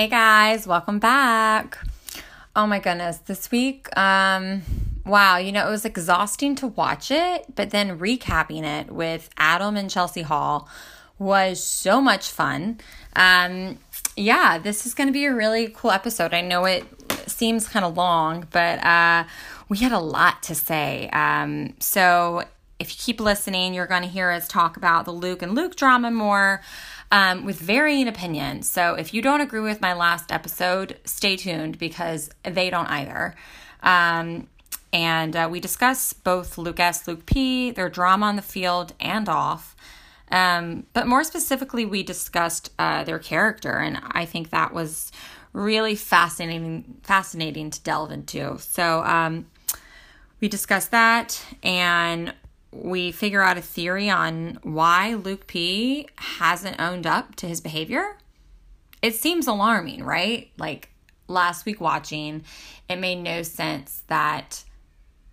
Hey guys, welcome back. Oh my goodness, this week, um, wow, you know, it was exhausting to watch it, but then recapping it with Adam and Chelsea Hall was so much fun. Um, yeah, this is going to be a really cool episode. I know it seems kind of long, but uh, we had a lot to say. Um, so if you keep listening, you're going to hear us talk about the Luke and Luke drama more um, with varying opinions. So if you don't agree with my last episode, stay tuned because they don't either. Um, and uh, we discuss both Luke S, Luke P, their drama on the field and off. Um, but more specifically, we discussed uh, their character, and I think that was really fascinating, fascinating to delve into. So um, we discussed that, and we figure out a theory on why Luke P hasn't owned up to his behavior. It seems alarming, right? Like last week watching, it made no sense that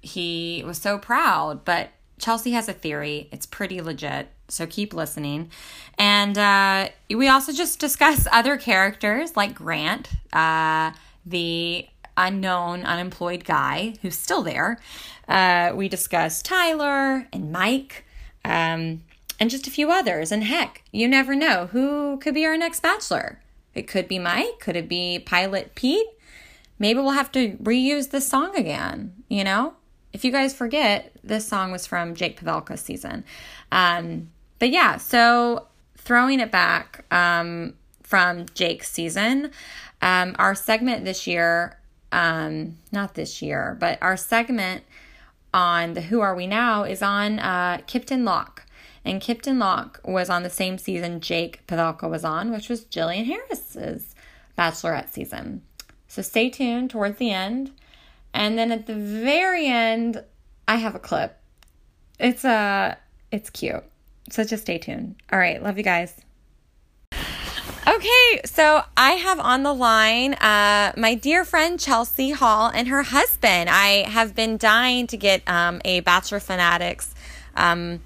he was so proud, but Chelsea has a theory. It's pretty legit, so keep listening. And uh, we also just discuss other characters like Grant, uh, the unknown, unemployed guy who's still there. Uh, we discussed Tyler and Mike um, and just a few others. And heck, you never know who could be our next bachelor. It could be Mike. Could it be Pilot Pete? Maybe we'll have to reuse this song again, you know? If you guys forget, this song was from Jake Pavelka's season. Um, but yeah, so throwing it back um, from Jake's season, um, our segment this year, um, not this year, but our segment on the Who Are We Now is on uh, Kiptyn Locke. And Kiptyn Locke was on the same season Jake Pavelka was on, which was Jillian Harris's Bachelorette season. So stay tuned towards the end. And then at the very end, I have a clip. It's uh it's cute. So just stay tuned. All right, love you guys. Okay, so I have on the line uh, my dear friend Chelsea Hall and her husband. I have been dying to get um, a Bachelor Fanatics um,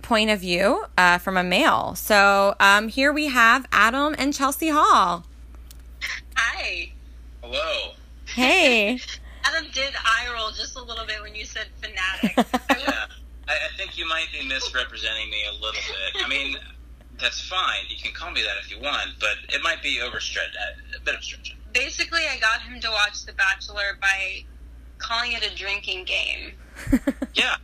point of view uh, from a male. So um, here we have Adam and Chelsea Hall. Hi. Hello. Hey. Adam did eye roll just a little bit when you said fanatic. yeah, I, I think you might be misrepresenting me a little bit. I mean, that's fine. You can call me that if you want, but it might be overstretched, a bit of stretch. Basically, I got him to watch The Bachelor by calling it a drinking game. yeah,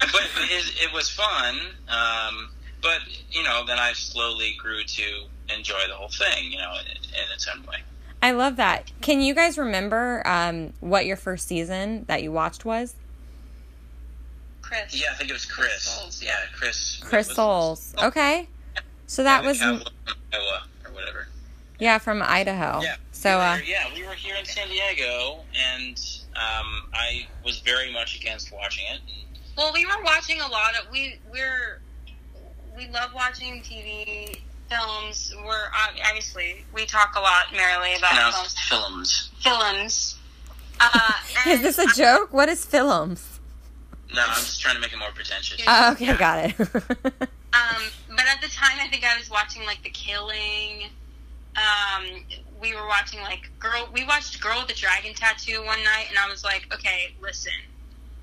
but it, it was fun. Um, but you know, then I slowly grew to enjoy the whole thing. You know, in, in its own way. I love that. Can you guys remember um, what your first season that you watched was? Chris. Yeah, I think it was Chris. Chris Soules. Yeah, Chris. Chris Soules. Okay. So that was Iowa or whatever. Yeah, from Idaho. Yeah. So we were, uh, yeah, we were here in San Diego, and um, I was very much against watching it. Well, we were watching a lot of we we're we love watching TV films. We're obviously we talk a lot merrily about films. films. Films. Uh, is this a joke? What is films? No, I'm just trying to make it more pretentious. Oh, okay, yeah. got it. um, but at the time, I think I was watching like The Killing. Um, we were watching like Girl. We watched Girl with the Dragon Tattoo one night, and I was like, okay, listen,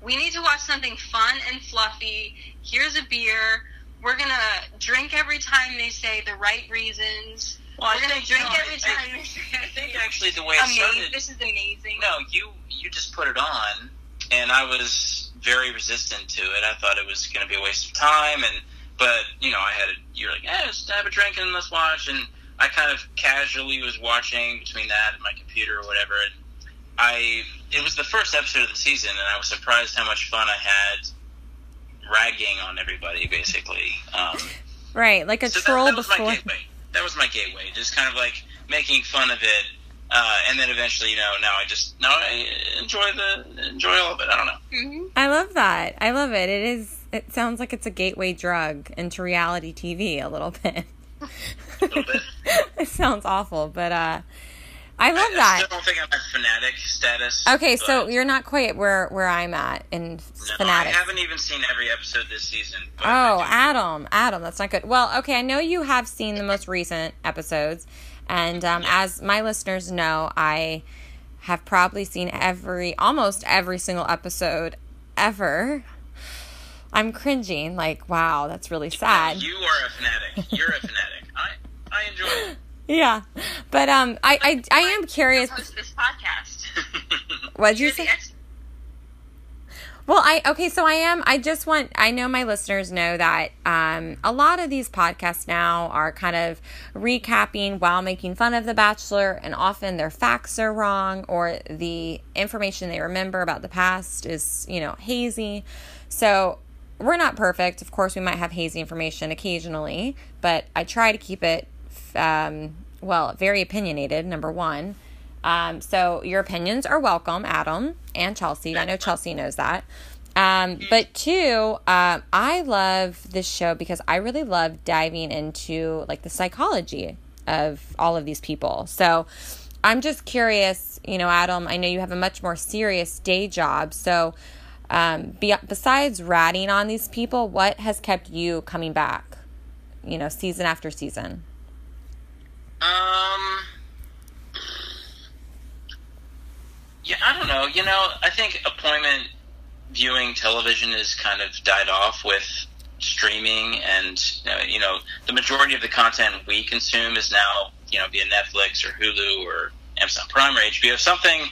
we need to watch something fun and fluffy. Here's a beer. We're gonna drink every time they say the right reasons. Well, We're gonna drink no, every time. I, I think actually the way it started. This is amazing. No, you you just put it on, and I was very resistant to it. I thought it was going to be a waste of time, and but you know, I had a, you're like, yeah, let's have a drink and let's watch, and I kind of casually was watching between that and my computer or whatever, and I it was the first episode of the season, and I was surprised how much fun I had ragging on everybody, basically. Um, right, like a so troll that, that was before. My gateway. That was my gateway, just kind of like making fun of it. Uh, and then eventually, you know, now I just now I enjoy the enjoy all of it. I don't know. Mm-hmm. I love that. I love it. It is. It sounds like it's a gateway drug into reality TV a little bit. A little bit. it sounds awful, but uh, I love that. I still don't think I'm at fanatic status. Okay, so you're not quite where where I'm at in no, fanatics. I haven't even seen every episode this season. Oh. Adam, Adam, that's not good. Well, okay, I know you have seen the most recent episodes, and um, as my listeners know, I have probably seen every, almost every single episode ever. I'm cringing, like, wow, that's really sad. You are a fanatic. You're a fanatic. I I enjoy it. Yeah, but um, I I, I am curious. Host this podcast. What'd you say? Well, I okay, so I am. I just want. I know my listeners know that um, a lot of these podcasts now are kind of recapping while making fun of The Bachelor, and often their facts are wrong or the information they remember about the past is, you know, hazy. So we're not perfect. Of course, we might have hazy information occasionally, but I try to keep it, um, well, very opinionated. Number one. Um, so your opinions are welcome, Adam and Chelsea. I know Chelsea knows that. Um, but two, um, I love this show because I really love diving into like the psychology of all of these people. So I'm just curious, you know, Adam, I know you have a much more serious day job. So um, be, besides ratting on these people, what has kept you coming back, you know, season after season? Um. Yeah, I don't know. You know, I think appointment viewing television has kind of died off with streaming, and you know, the majority of the content we consume is now you know via Netflix or Hulu or Amazon Prime or HBO, something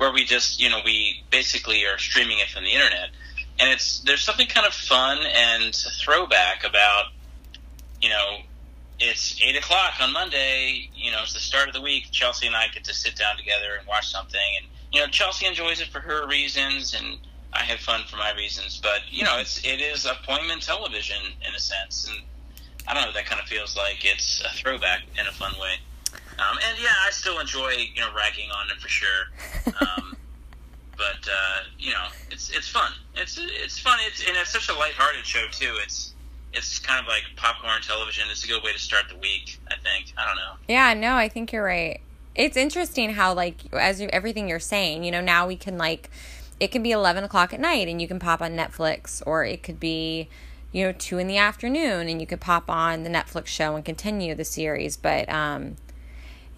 where we just you know we basically are streaming it from the internet, and it's there's something kind of fun and throwback about you know it's eight o'clock on Monday. You know, it's the start of the week. Chelsea and I get to sit down together and watch something, and you know, Chelsea enjoys it for her reasons, and I have fun for my reasons. But you know, it's it is appointment television in a sense, and I don't know. That kind of feels like it's a throwback in a fun way. Um, and yeah, I still enjoy you know ragging on it for sure. Um, but uh, you know, it's it's fun. It's it's fun. It's and it's such a lighthearted show too. It's it's kind of like popcorn television. It's a good way to start the week. I think. I don't know. Yeah, no, I think you're right. It's interesting how, like, as you, everything you're saying, you know, now we can, like, it can be 11 o'clock at night and you can pop on Netflix, or it could be, you know, 2 in the afternoon and you could pop on the Netflix show and continue the series. But, um,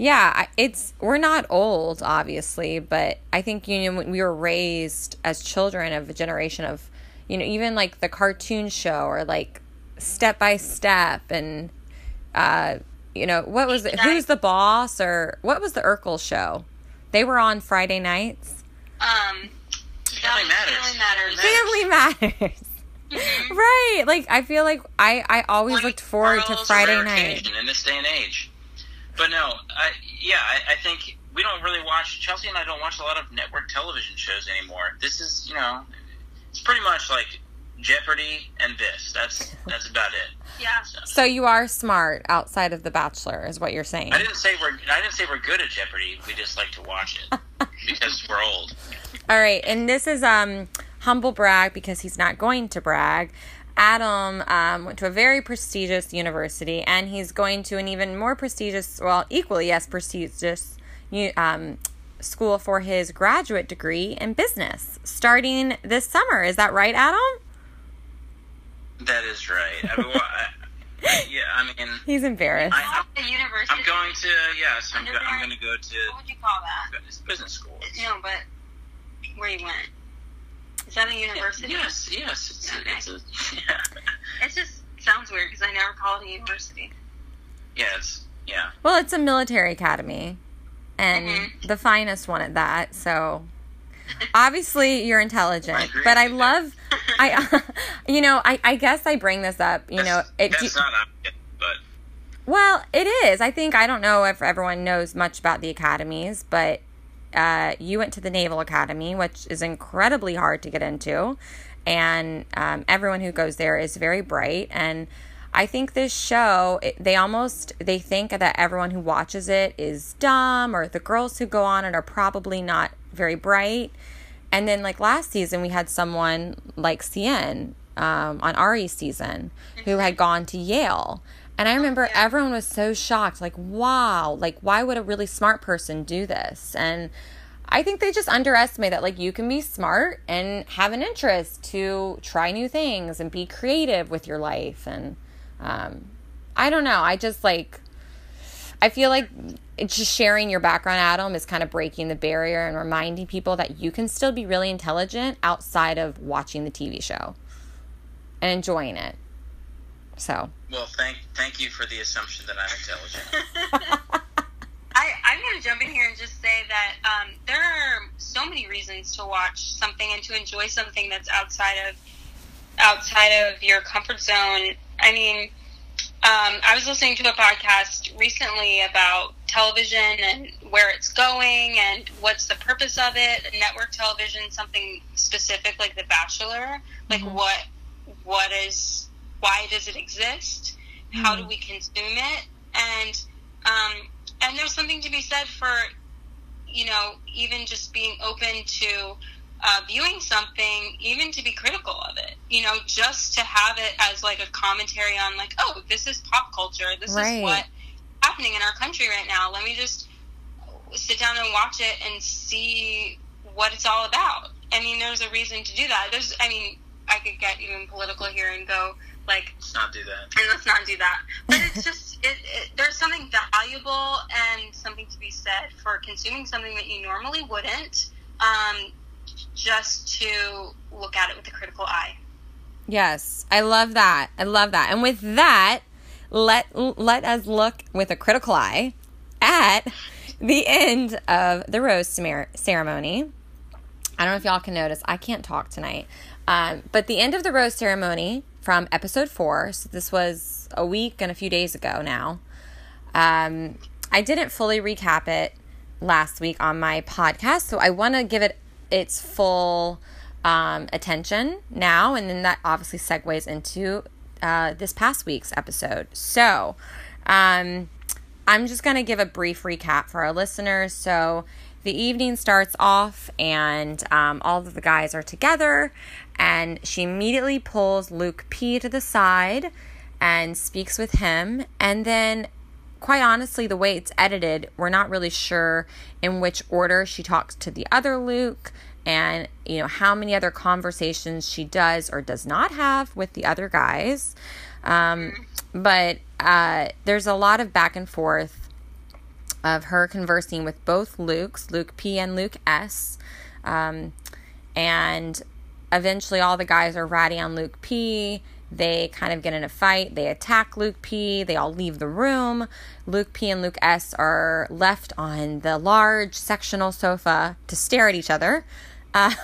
yeah, it's, we're not old, obviously, but I think, you know, we were raised as children of a generation of, you know, even like the cartoon show or like step by step and, uh, you know, what was it? Who's the boss or what was the Urkel show? They were on Friday nights. Um, Family Matters. Family Matters. Family Family Matters. Right. Like I feel like I I always Like, looked forward to Friday night. in this day and age. But no, I yeah, I, I think we don't really watch. Chelsea and I don't watch a lot of network television shows anymore. This is you know, it's pretty much like Jeopardy and this. That's that's about it. Yeah. So, So you are smart outside of The Bachelor, is what you're saying. I didn't say we're I didn't say we're good at Jeopardy. We just like to watch it because we're old. All right, and this is um humble brag because he's not going to brag. Adam um, went to a very prestigious university, and he's going to an even more prestigious, well, equally as prestigious, um, school for his graduate degree in business, starting this summer. Is that right, Adam? That is right. I mean, well, I, I, yeah, I mean, He's embarrassed. I, I'm, the university. I'm going to yes. I'm, go, I'm going to go to What would you call that? it's business school. No, but where you went? Is that a university? Yes, yes. It's, Okay. it's a, yeah. It just sounds weird because I never called it a university. Yes, yeah. Well, it's a military academy, and Mhm. the finest one at that. So obviously you're intelligent, I but I love, I, you know, I, I guess I bring this up. You know, That's- it. that's do- not obvious, but well, it is. I think I don't know if everyone knows much about the academies, but uh, you went to the Naval Academy, which is incredibly hard to get into, and um, everyone who goes there is very bright. And I think this show, they almost they think that everyone who watches it is dumb, or the girls who go on it are probably not very bright. And then, like last season, we had someone like Sienne um, on Arie's season who had gone to Yale. And I remember Yeah. everyone was so shocked, like, wow, like, why would a really smart person do this? And I think they just underestimate that, like, you can be smart and have an interest to try new things and be creative with your life. And um, I don't know. I just like, I feel like just sharing your background, Adam, is kind of breaking the barrier and reminding people that you can still be really intelligent outside of watching the TV show and enjoying it. So, Well, thank thank you for the assumption that I'm intelligent. I, I'm going to jump in here and just say that um, there are so many reasons to watch something and to enjoy something that's outside of outside of your comfort zone. I mean, um, I was listening to a podcast recently about television and where it's going and what's the purpose of it. Network television, something specific like The Bachelor, like Mhm. what what is why does it exist? How do Mhm. we consume it? And um, and there's something to be said for you know even just being open to uh, viewing something even to be critical of it you know just to have it as like a commentary on like oh this is pop culture this Right. is what happening in our country right now let me just sit down and watch it and see what it's all about i mean there's a reason to do that there's i mean i could get even political here and go like Let's not do that. and let's not do that. But it's just it, it, there's something valuable and something to be said for consuming something that you normally wouldn't, um, just to look at it with a critical eye. yes, I love that. I love that. And with that, let let us look with a critical eye at the end of the rose ceremony. I don't know if y'all can notice, I can't talk tonight. Um, but the end of the rose ceremony from episode four, so this was a week and a few days ago now. Um, I didn't fully recap it last week on my podcast, so I want to give it its full um, attention now, and then that obviously segues into uh, this past week's episode. So, um, I'm just going to give a brief recap for our listeners. So, the evening starts off, and um, all of the guys are together, and she immediately pulls Luke P to the side and speaks with him. And then, quite honestly, the way it's edited, we're not really sure in which order she talks to the other Luke and you know how many other conversations she does or does not have with the other guys um, but uh, there's a lot of back and forth of her conversing with both Lukes, Luke P and Luke S. Um, and eventually, all the guys are ratty on Luke P. They kind of get in a fight. They attack Luke P. They all leave the room. Luke P and Luke S are left on the large sectional sofa to stare at each other. Um,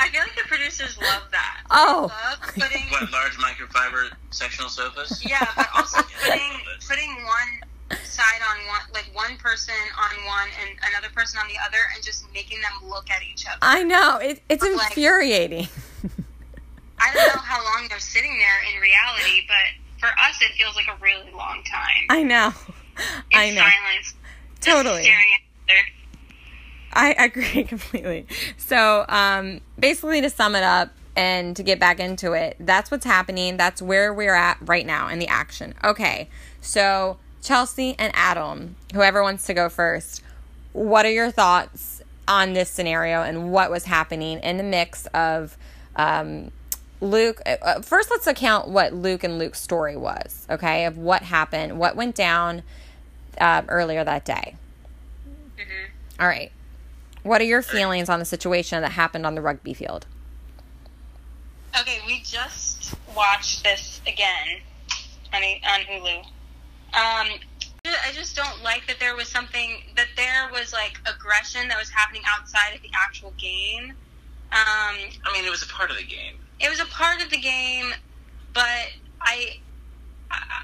I feel like the producers love that. Oh. love putting What large microfiber sectional sofas? yeah, but also putting putting one side on one, like one person on one and another person on the other, and just making them look at each other. I know it, it's Like- infuriating. I don't know how long they're sitting there in reality, but for us, it feels like a really long time. I know. In I know. silence. Totally. Staring at each other. I agree completely. So, um, basically, to sum it up and to get back into it, that's what's happening. That's where we're at right now in the action. Okay, so Chelsea and Adam, whoever wants to go first, what are your thoughts on this scenario and what was happening in the mix of um, Luke? Uh, first, let's account what Luke and Luke's story was, okay, of what happened, what went down uh, earlier that day. Mhm. All right. What are your feelings on the situation that happened on the rugby field? Okay, we just watched this again on, on Hulu. Um, I just don't like that there was something that there was like aggression that was happening outside of the actual game. Um, I mean, it was a part of the game. it was a part of the game, but I, I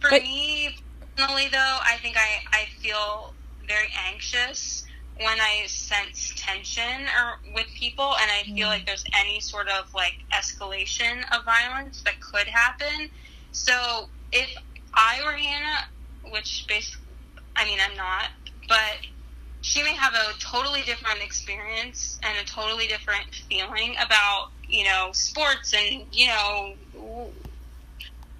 for But- me personally, though, I think I I feel very anxious when I sense tension or with people, and I feel like there's any sort of like escalation of violence that could happen. So if I were Hannah, which basically, I mean, I'm not, but she may have a totally different experience and a totally different feeling about you know sports and you know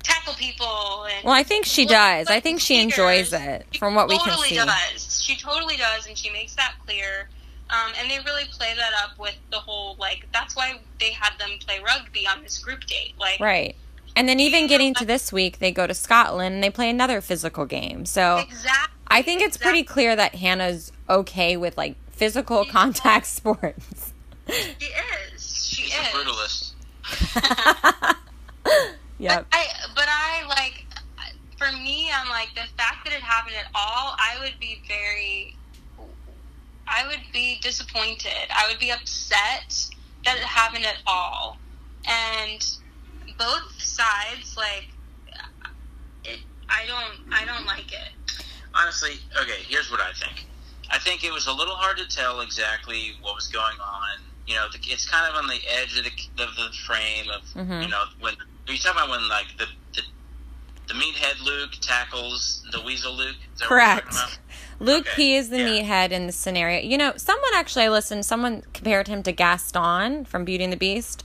tackle people. And Well, I think she does. I think she enjoys it from what we can see. She totally does. She totally does, and she makes that clear. Um, and they really play that up with the whole like. That's why they had them play rugby on this group date. Like, Right. And then even getting to this week, they go to Scotland and they play another physical game. So exactly. I think it's pretty clear that Hannah's okay with like physical contact sports. She is. She She's is. a brutalist. yep. But I, but I like, for me, I'm like the fact that it happened at all. I would be very, I would be disappointed. I would be upset that it happened at all, and both sides like, it. I don't, I don't like it. Honestly, okay, here's what I think. I think it was a little hard to tell exactly what was going on. You know, the, it's kind of on the edge of the, of the frame of, Mhm. you know, when, are you talking about when, like, the, the, the meathead Luke tackles the weasel Luke? Is that Correct. talking? Luke Okay, P is the yeah. meathead in the scenario. You know, someone actually I listened, someone compared him to Gaston from Beauty and the Beast.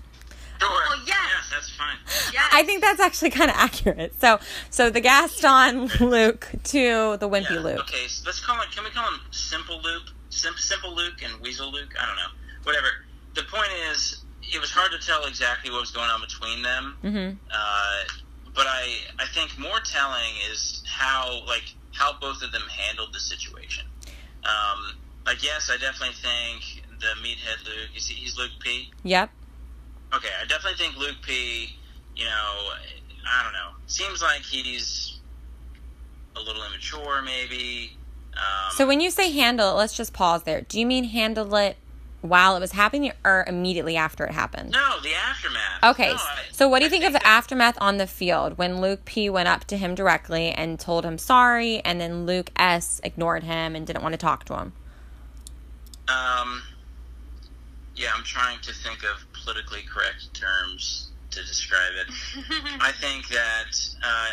Sure. Oh, yes. Yeah, that's fine. Yes. I think that's actually kind of accurate. So, so the Gaston Luke to the Wimpy Yeah, Luke. Okay, so let's call it. Can we call him Simple Luke? Sim, Simple Luke and Weasel Luke? I don't know. Whatever. The point is, it was hard to tell exactly what was going on between them. Mm-hmm. Uh, but I, I think more telling is how, like, how both of them handled the situation. Um, like, yes, I definitely think the meathead Luke. You see, he's Luke P. Yep. Okay, I definitely think Luke P. You know, I don't know. Seems like he's a little immature, maybe. Um, So when you say handle it, let's just pause there. Do you mean handle it while it was happening or immediately after it happened? no, the aftermath. Okay, No, I- so what do you I think, of the aftermath on the field when Luke P went up to him directly and told him sorry, and then Luke S ignored him and didn't want to talk to him? Um, yeah, I'm trying to think of politically correct terms to describe it. I think that uh,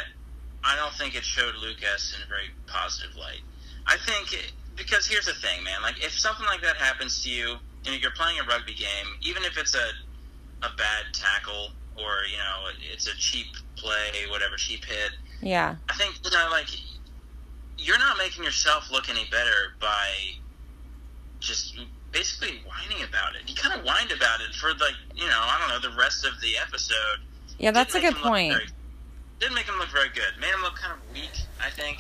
I don't think it showed Luke S in a very positive light. I think it, because here's the thing, man. Like if something like that happens to you, and you're playing a rugby game, even if it's a a bad tackle or you know it's a cheap play, whatever cheap hit, Yeah. I think you know, like you're not making yourself look any better by just basically whining about it. He kind of whined about it for like you know I don't know the rest of the episode. Yeah, that's a Didn't good make him look point. very- didn't make him look very good. Made him look kind of weak, I think,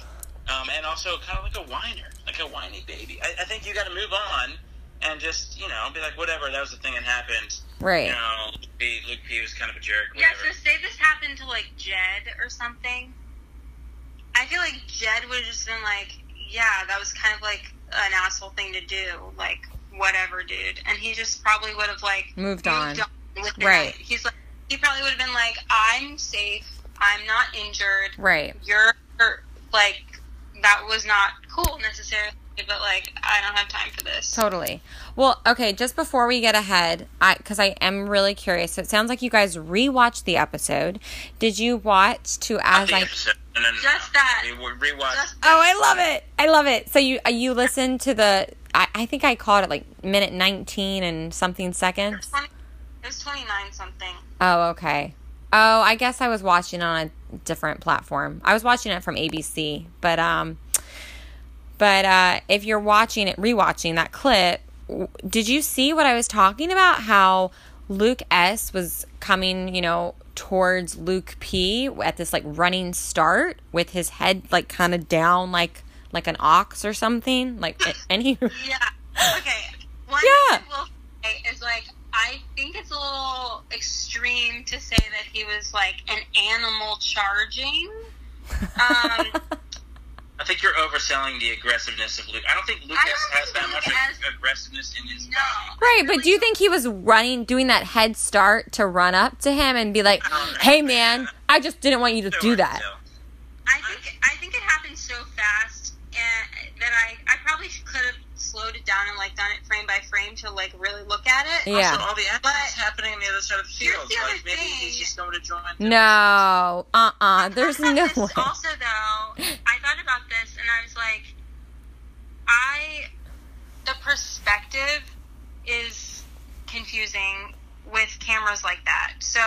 um, and also kind of like a whiner, like a whiny baby. I, I think you got to move on and just you know be like whatever. That was the thing that happened. Right. You know, Luke P, Luke P was kind of a jerk. Yeah, so say this happened to like Jed or something. I feel like Jed would have just been like, yeah, that was kind of like an asshole thing to do. Like, whatever, dude. And he just probably would have like Moved on. with Right. night. He's like, he probably would have been like, I'm safe. I'm not injured. Right. You're like, that was not cool necessarily, but like, I don't have time for this. Totally. Well, okay, just before we get ahead, I cuz I am really curious. So it sounds like you guys rewatched the episode. Did you watch to Not as I episode. No, no, no, Just that. We we rewatched. Just- Oh, I love it. I love it. So you uh, you listened to the I, I think I called it like minute 19 and something seconds. it was 29 something. Oh, okay. Oh, I guess I was watching on a different platform. I was watching it from ABC, but um but uh if you're watching it rewatching that clip, w- did you see what I was talking about how Luke S was coming, you know, towards Luke P at this like running start with his head like kind of down like like an ox or something? Like any. Yeah. Okay. One Yeah. thing I will say is like I think it's a little extreme to say that he was like an animal charging. Um, I think you're overselling the aggressiveness of Luke. I don't think Luke S don't has think that much has- aggressiveness in his no. body. Right, but do you think he was running, doing that head start to run up to him and be like, I don't know. "Hey, man, I just didn't want you to do that." I think I think it happened so fast and that I I probably could have slowed it down and like done it frame by frame to like really look at it. Yeah. Also, all the action's But- happening on the other side of the Here's field. the other like maybe thing. he's just going to join. No, uh, uh There's I thought no this way. Also, though, I thought about this and I was like, I the perspective is confusing with cameras like that. So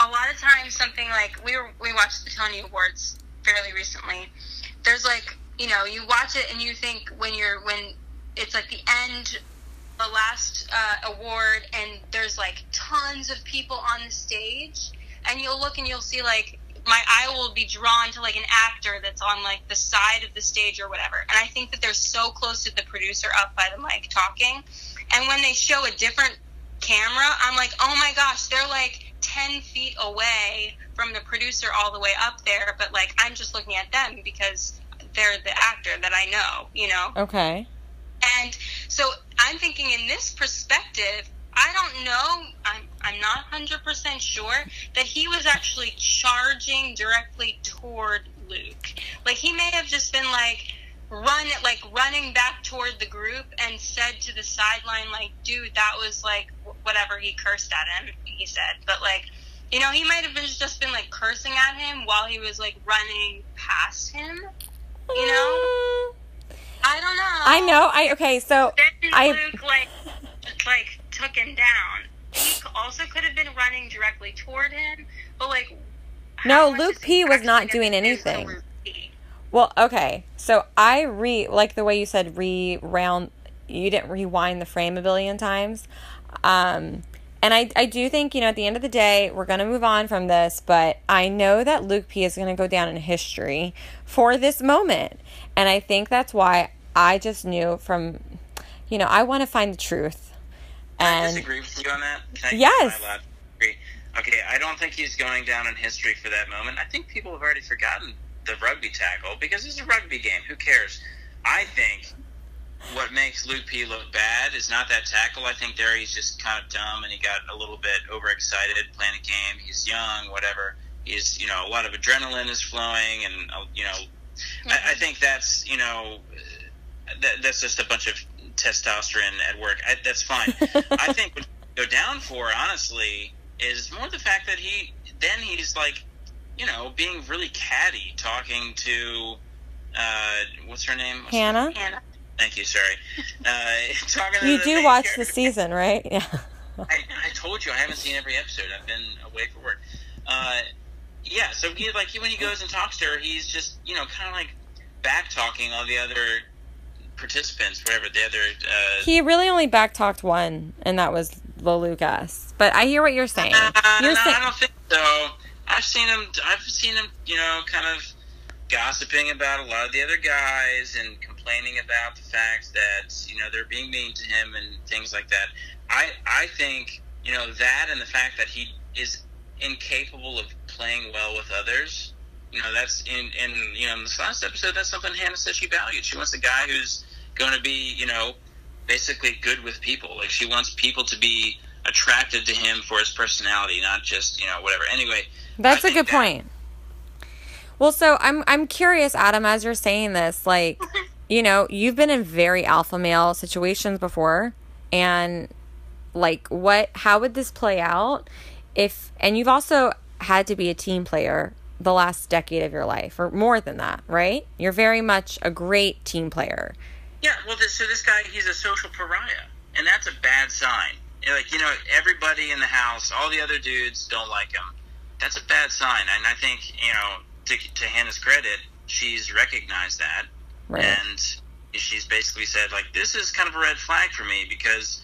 a lot of times something like we were we watched the Tony Awards fairly recently. There's like you know you watch it and you think when you're when it's like the end the last uh, award and there's like tons of people on the stage and you'll look and you'll see like my eye will be drawn to like an actor that's on like the side of the stage or whatever. And i think that they're so close to the producer up by the mic talking. And when they show a different camera i'm like oh my gosh they're like 10 feet away from the producer all the way up there. But like i'm just looking at them because they're the actor that i know you know Okay. and so I'm thinking in this perspective, I don't know, I'm, I'm not 100% sure that he was actually charging directly toward Luke. Like he may have just been like, run like running back toward the group and said to the sideline like dude that was like whatever he cursed at him he said but like you know he might have been just been like cursing at him while he was like running past him you know i don't know I know. I okay. So then I Luke like like took him down. He also could have been running directly toward him, but like No, Luke P was not doing anything. for Luke P? well, okay. So I re like the way you said re round. You didn't rewind the frame a billion times. Um, and I, I do think, you know, at the end of the day, we're going to move on from this, but I know that Luke P is going to go down in history for this moment. And I think that's why I just knew from, you know, I want to find the truth. I And disagree with you on that. Can I- Yes. am I allowed to agree? Okay, I don't think he's going down in history for that moment. I think people have already forgotten the rugby tackle because it's a rugby game. Who cares? I think what makes Luke P look bad is not that tackle. I think there he's just kind of dumb and he got a little bit overexcited playing a game. He's young, whatever. He's you know a lot of adrenaline is flowing, and uh, you know I, I think that's you know that, that's just a bunch of testosterone at work. I, that's fine. I think what you go down for, honestly, is more the fact that he then he's like, you know, being really catty, talking to uh, what's her name? What's Hannah, Hannah. Thank you. Sorry. Uh, talking you do watch the season, right? Yeah. I, I told you I haven't seen every episode. I've been away for work. Uh, yeah, so he like when he goes and talks to her, he's just you know kind of like back talking all the other participants, whatever the other. Uh, He really only back talked one, and that was the Luke S. But I hear what you're saying. Uh, You're no, saying I don't think so. I've seen him. I've seen him. You know, kind of gossiping about a lot of the other guys and complaining about the fact that you know they're being mean to him and things like that. I I think you know that and the fact that he is incapable of playing well with others. You know, that's in in you know in this last episode. That's something Hannah said she valued. She wants a guy who's going to be you know basically good with people. Like she wants people to be attracted to him for his personality, not just you know whatever. Anyway, That's I a good that- point. Well, so I'm I'm curious, Adam, as you're saying this, like, you know, you've been in very alpha male situations before, and like, what? How would this play out if? And you've also had to be a team player the last decade of your life, or more than that, right? You're very much a great team player. Yeah, well, this, so this guy, he's a social pariah, and that's a bad sign. Like, you know, everybody in the house, all the other dudes don't like him. That's a bad sign, and I think, you know, to, to Hannah's credit, she's recognized that, Right. and she's basically said, like, this is kind of a red flag for me because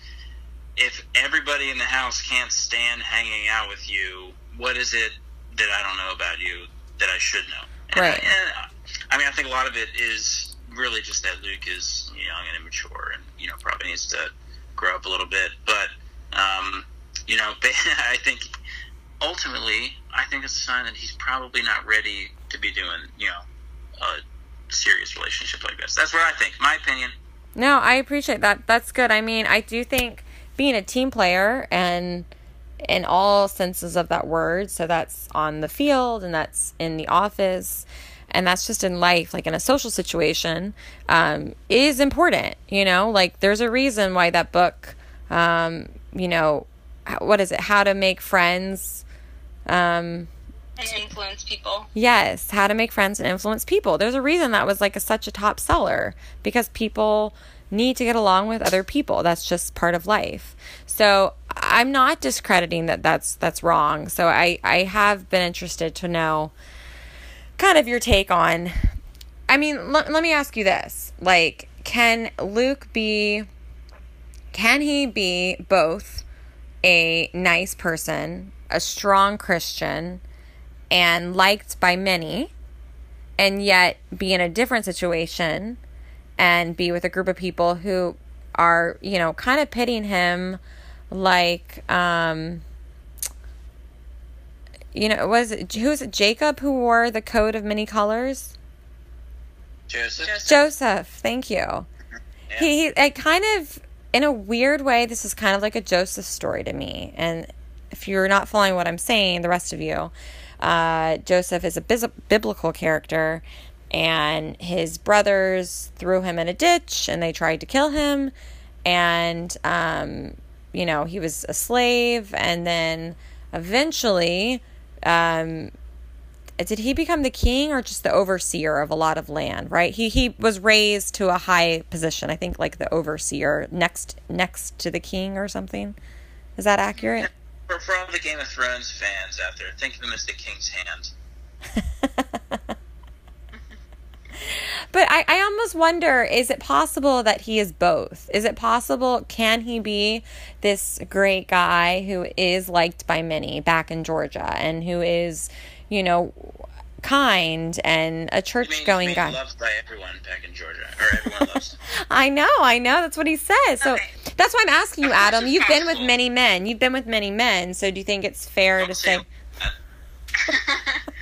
if everybody in the house can't stand hanging out with you, what is it that I don't know about you that I should know? And, Right. and, I mean, I think a lot of it is really just that Luke is young and immature, and you know probably needs to grow up a little bit. But um, you know, I think ultimately, I think it's a sign that he's probably not ready to be doing you know a serious relationship like this. That's what I think. My opinion. No, I appreciate that. That's good. I mean, I do think being a team player and in all senses of that word, so that's on the field and that's in the office and that's just in life, like in a social situation, um, is important. You know, like there's a reason why that book, um, you know, what is it? How to make friends. Um, And influence people. Yes, how to make friends and influence people. There's a reason that was like a, such a top seller because people need to get along with other people. That's just part of life. So I'm not discrediting that that's that's wrong. So I I have been interested to know kind of your take on. I mean, l- let me ask you this: like, can Luke be? Can he be both a nice person, a strong Christian? And liked by many, and yet be in a different situation and be with a group of people who are, you know, kind of pitting him like, um, you know, was it, who's it, Jacob who wore the coat of many colors? Joseph. Joseph, thank you. Yeah. He, he it kind of, in a weird way, this is kind of like a Joseph story to me. And if you're not following what I'm saying, the rest of you, uh, Joseph is a biblical character, and his brothers threw him in a ditch and they tried to kill him. And, um, you know, he was a slave, and then eventually, um, did he become the king or just the overseer of a lot of land right he he was raised to a high position i think like the overseer next next to the king or something is that accurate For, for all the Game of Thrones fans out there, think of him as the king's hand. But I, I almost wonder is it possible that he is both? Is it possible, can he be this great guy who is liked by many back in Georgia and who is, you know, kind and a church going guy? loved by everyone back in Georgia, or everyone loves. I know, I know. That's what he says. So Okay. that's why I'm asking you, Adam. You've been with many men. You've been with many men. So do you think it's fair to Don't say uh, say that.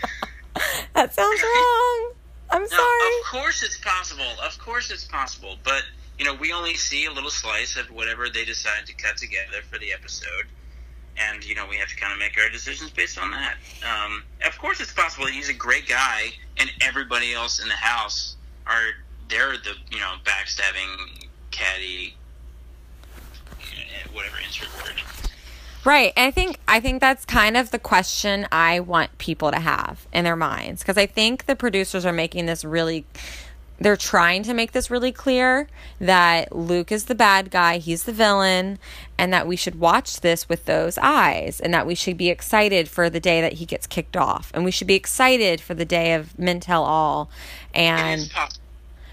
that sounds wrong? I'm No, sorry. of course it's possible. Of course it's possible. But you know, we only see a little slice of whatever they decide to cut together for the episode, and you know, we have to kind of make our decisions based on that. Um, of course, it's possible. He's a great guy, and everybody else in the house are they're the you know backstabbing, catty, eh, whatever insert word. Right. And I think I think that's kind of the question I want people to have in their minds because I think the producers are making this really they're trying to make this really clear that Luke is the bad guy, he's the villain, and that we should watch this with those eyes and that we should be excited for the day that he gets kicked off and we should be excited for the day of Mintel All and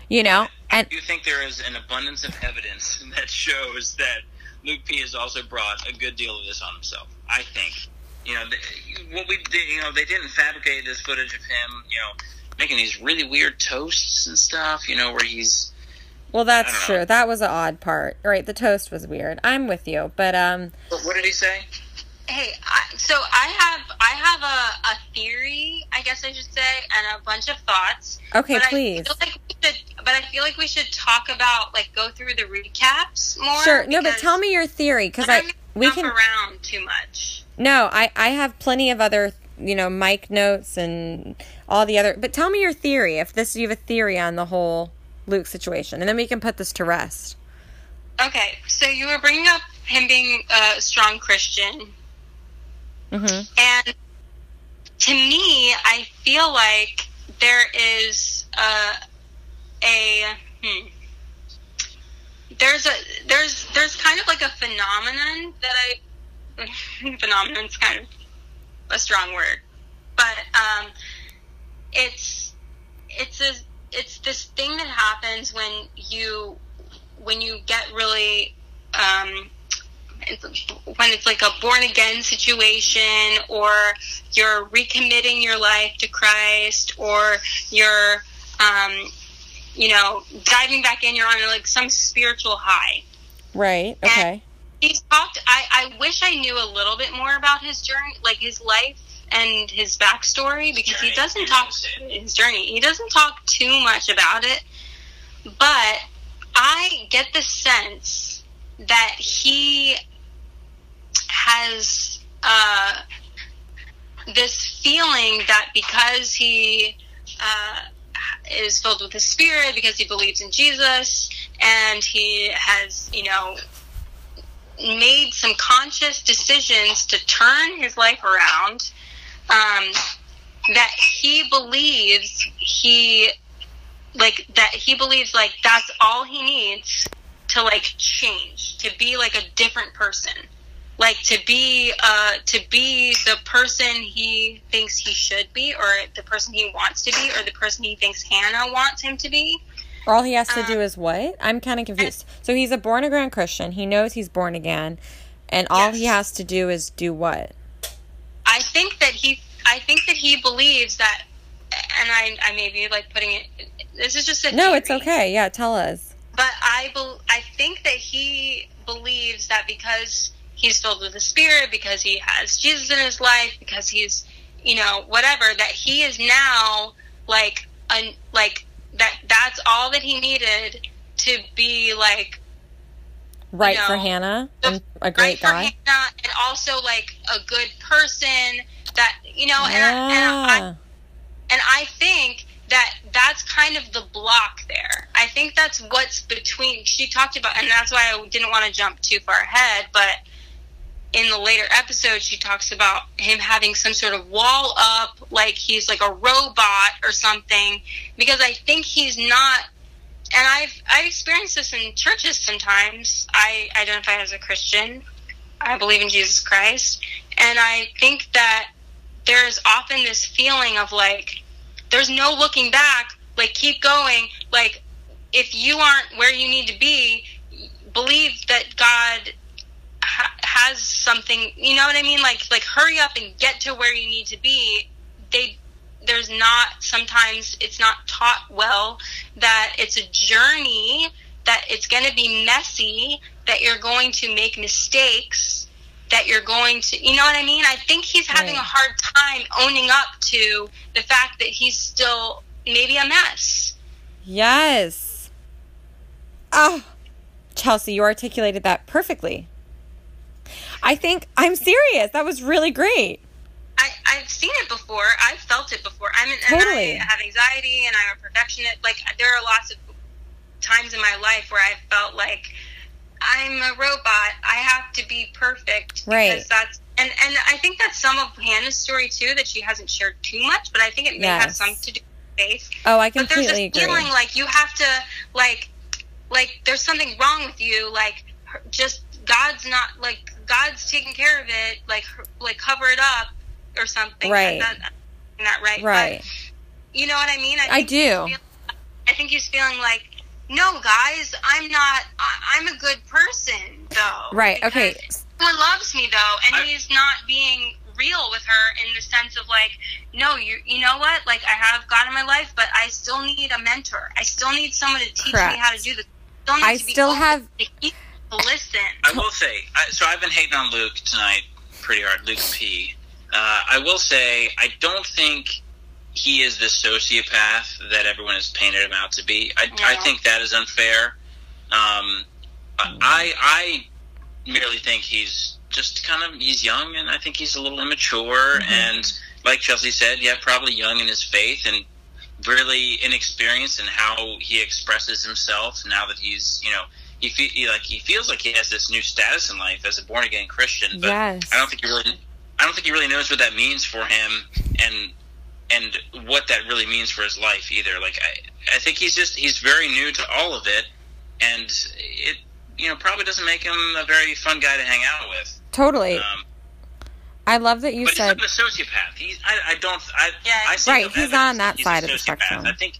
you know and do think there is an abundance of evidence that shows that Luke P has also brought a good deal of this on himself. I think, you know, what we did, you know, they didn't fabricate this footage of him, you know, making these really weird toasts and stuff, you know, where he's well that's I don't know. true. That was an odd part. Right, the toast was weird. I'm with you, but um what, what did he say? Hey, I, so I have I have a, a theory, I guess I should say, and a bunch of thoughts. okay, but please. I feel like we should, but I feel like we should talk about like go through the recaps more. Sure. No, but tell me your theory because I'm I gonna we jump can. around too much. No, I I have plenty of other you know mic notes and all the other. But tell me your theory. If this you have a theory on the whole Luke situation, and then we can put this to rest. Okay, so you were bringing up him being a strong Christian, Mm-hmm. and to me, I feel like there is a a hmm, there's a there's there's kind of like a phenomenon that I phenomenon's kind of a strong word, but um, it's it's a it's this thing that happens when you when you get really um, it's, when it's like a born again situation or you're recommitting your life to Christ or you're um, you know diving back in you're on like some spiritual high Right. Okay. he's talked I, I wish I knew a little bit more about his journey like his life and his backstory because he doesn't talk his journey. He doesn't talk too much about it but I get the sense that he has uh, this feeling that because he uh, is filled with the Spirit, because he believes in Jesus, and he has, you know, made some conscious decisions to turn his life around, um, that he believes he like that he believes like that's all he needs to like change to be like a different person. Like to be uh to be the person he thinks he should be or the person he wants to be or the person he thinks hannah wants him to be. All he has to do is what? I'm kind of confused. So he's a born again christian. He knows he's born again. And all Yes. he has to do is do what I think that he, I think that he believes that, and I, I may be like putting it. This is just a no it's okay yeah tell us But I, bel I think that he believes that because he's filled with the Spirit, because he has Jesus in his life, because he's, you know, whatever, that he is now like, un, like that. That's all that he needed to be like right for know, hannah the- a great right guy for Hannah, and also like a good person. That you know, and, I, and I, and I think that that's kind of the block there. I think that's what's between. She talked about, and that's why I didn't want to jump too far ahead. But in the later episode, she talks about him having some sort of wall up, like he's like a robot or something. Because I think he's not. And I've I've experienced this in churches sometimes. I identify as a Christian. I believe in Jesus Christ, and I think that there's often this feeling of like there's no looking back. Like keep going. Like if you aren't where you need to be believe that god ha- has something you know what i mean? Like like hurry up and get to where you need to be. They there's not sometimes it's not taught well that it's a journey that it's going to be messy that you're going to make mistakes that you're going to you know what i mean i think he's having Right. a hard time owning up to the fact that he's still maybe a mess Yes. Oh, Chelsea, you articulated that perfectly. I think I'm serious. That was really great. I've seen it before. I've felt it before. I'm an, Totally. and I have anxiety, and I'm a perfectionist. Like there are lots of times in my life where I felt like I'm a robot. I have to be perfect Right. because that's and and I think that's some of Hannah's story too that she hasn't shared too much, but I think it may have Yes. some to do with faith. Oh, I completely agree. But there's this agree. feeling like you have to like like there's something wrong with you. Like just God's not like God's taking care of it. Like like cover it up or something. Right. That, that, not right. Right. But you know what I mean? I think do. he's feel- I think he's feeling like, no, guys, I'm not. I, I'm a good person, though. Right. Okay. Someone loves me though, and I- he's not being real with her in the sense of like, no, you you know what? Like I have God in my life, but I still need a mentor. I still need someone to teach Correct. me how to do this. Still need I to still open have- to hear, to listen. I will say, I, so I've been hating on Luke tonight pretty hard. Luke P. Uh, I will say, I don't think he is the sociopath that everyone has painted him out to be. I, I think that is unfair. Um, I I merely think he's just kind of he's young, and I think he's a little immature, Mhm. and like Chelsea said, yeah, probably young in his faith and really inexperienced in how he expresses himself. Now that he's you know he, fe- he like he feels like he has this new status in life as a born again Christian, but Yes. I don't think he really I don't think he really knows what that means for him and and what that really means for his life either. Like I I think he's just he's very new to all of it and it you know probably doesn't make him a very fun guy to hang out with. Totally. Um, I love that you but said he's not a sociopath. He's I, I don't I Yeah. I see Right, no he's on that he's side a of the spectrum. I think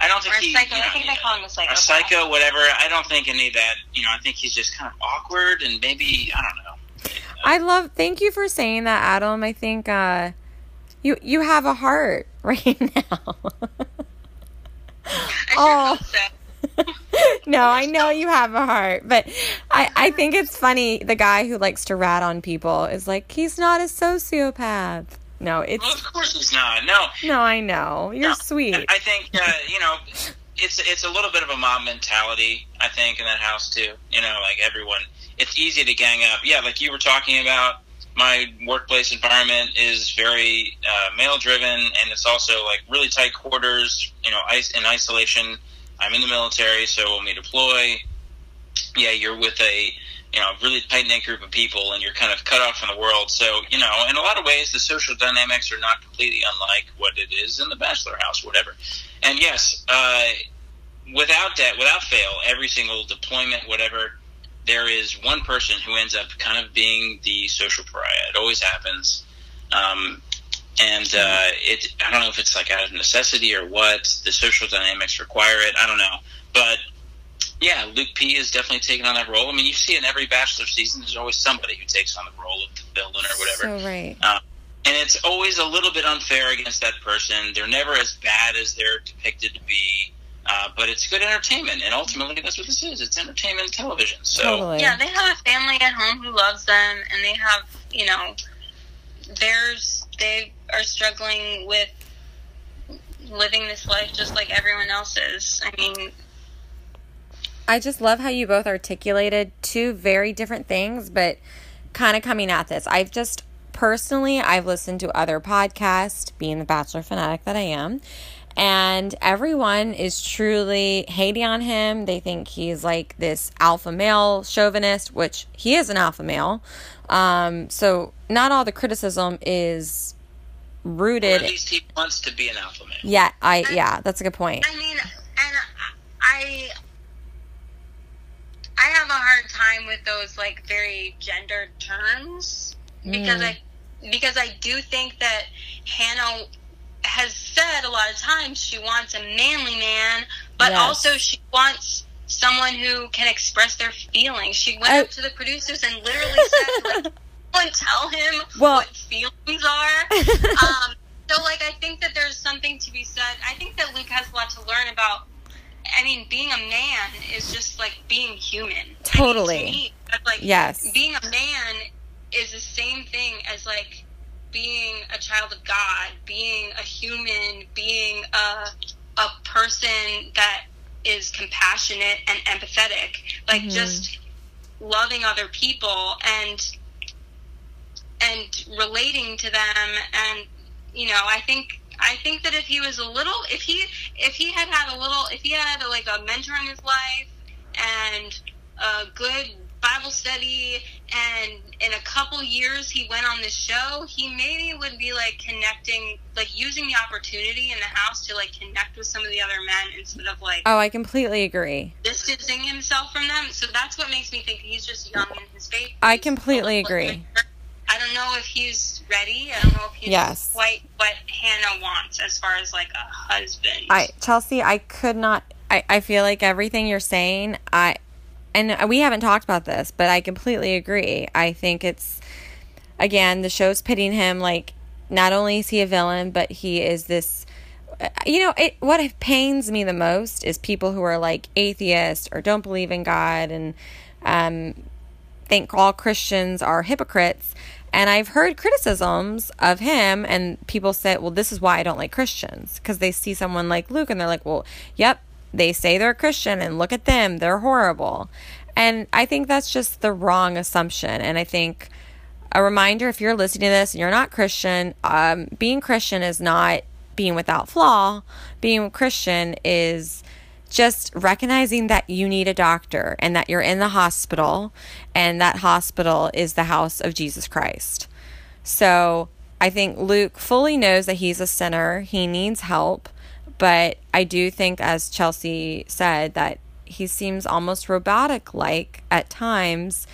I don't think Or a he psycho. you know, I think they call him a psycho. a psycho, whatever. I don't think any of that. You know, I think he's just kind of awkward and maybe I don't know. I love thank you for saying that, Adam. I think uh you you have a heart right now. Oh. no, I know you have a heart, but I, I think it's funny. The guy who likes to rat on people is like, he's not a sociopath. No, Well, it's of course he's not. No, no, I know you're No. sweet. I think uh, you know it's it's a little bit of a mob mentality. I think in that house too. You know, like everyone, it's easy to gang up. Yeah, like you were talking about. My workplace environment is very uh, male driven, and it's also like really tight quarters. You know, in isolation. I'm in the military, so when we deploy, yeah, you're with a you know, really tight knit group of people, and you're kind of cut off from the world. So, you know, in a lot of ways, the social dynamics are not completely unlike what it is in the bachelor house, whatever. And yes, uh, without that, without fail, every single deployment, whatever, there is one person who ends up kind of being the social pariah. It always happens. Um, and uh, it, I don't know if it's like out of necessity or what. The social dynamics require it. I don't know, but yeah, Luke P is definitely taking on that role. I mean, you see in every Bachelor season, there's always somebody who takes on the role of the villain or whatever. So right. Um, and it's always a little bit unfair against that person. They're never as bad as they're depicted to be. Uh, but it's good entertainment, and ultimately that's what this is. It's entertainment television. So Totally. Yeah, they have a family at home who loves them, and they have, you know, there's they are struggling with living this life just like everyone else is. I mean, I just love how you both articulated two very different things, but kind of coming at this. I've just personally, I've listened to other podcasts, being the Bachelor fanatic that I am, and everyone is truly hating on him. They think he's like this alpha male chauvinist, which he is an alpha male. Um, so not all the criticism is or rooted. at least he wants to be an alpha male. Yeah, I yeah, that's a good point. I mean, and I, I have a hard time with those like very gendered terms because Mm. I, because I do think that Hannah has said a lot of times she wants a manly man, but Yes. also she wants someone who can express their feelings. She went I- up to the producers and literally said, like, "Someone tell him Well- what feelings are." um, so, like, I think that there's something to be said. I think that Luke has a lot to learn about. I mean, being a man is just like being human. Totally. I mean, to me, like Yes. being a man is the same thing as like being a child of God, being human, being a a person that is compassionate and empathetic, like Mhm. just loving other people and and relating to them and you know i think i think that if he was a little if he if he had had a little if he had like a mentor in his life and a good bible study and in a couple years he went on this show he maybe would be like connecting like using the opportunity in the house to like connect with some of the other men instead of like Oh, I completely agree. distancing himself from them. So that's what makes me think he's just young in his faith. I completely agree. I don't know if he's ready. I don't know if he's Yes. quite what Hannah wants as far as like a husband. I Chelsea, I could not. I I feel like everything you're saying, I and we haven't talked about this, but I completely agree. I think it's again the show's pitting him like not only is he a villain, but he is this. You know, it what pains me the most is people who are like atheist or don't believe in God and um, think all Christians are hypocrites. And I've heard criticisms of him, and people say, well, this is why I don't like Christians. Because they see someone like Luke and they're like, well, yep, they say they're Christian, and look at them, they're horrible. And I think that's just the wrong assumption. And I think a reminder if you're listening to this and you're not Christian, um, being Christian is not being without flaw. Being Christian is just recognizing that you need a doctor and that you're in the hospital and that hospital is the house of Jesus Christ. So I think Luke fully knows that he's a sinner, he needs help, but I do think, as Chelsea said, that he seems almost robotic like at times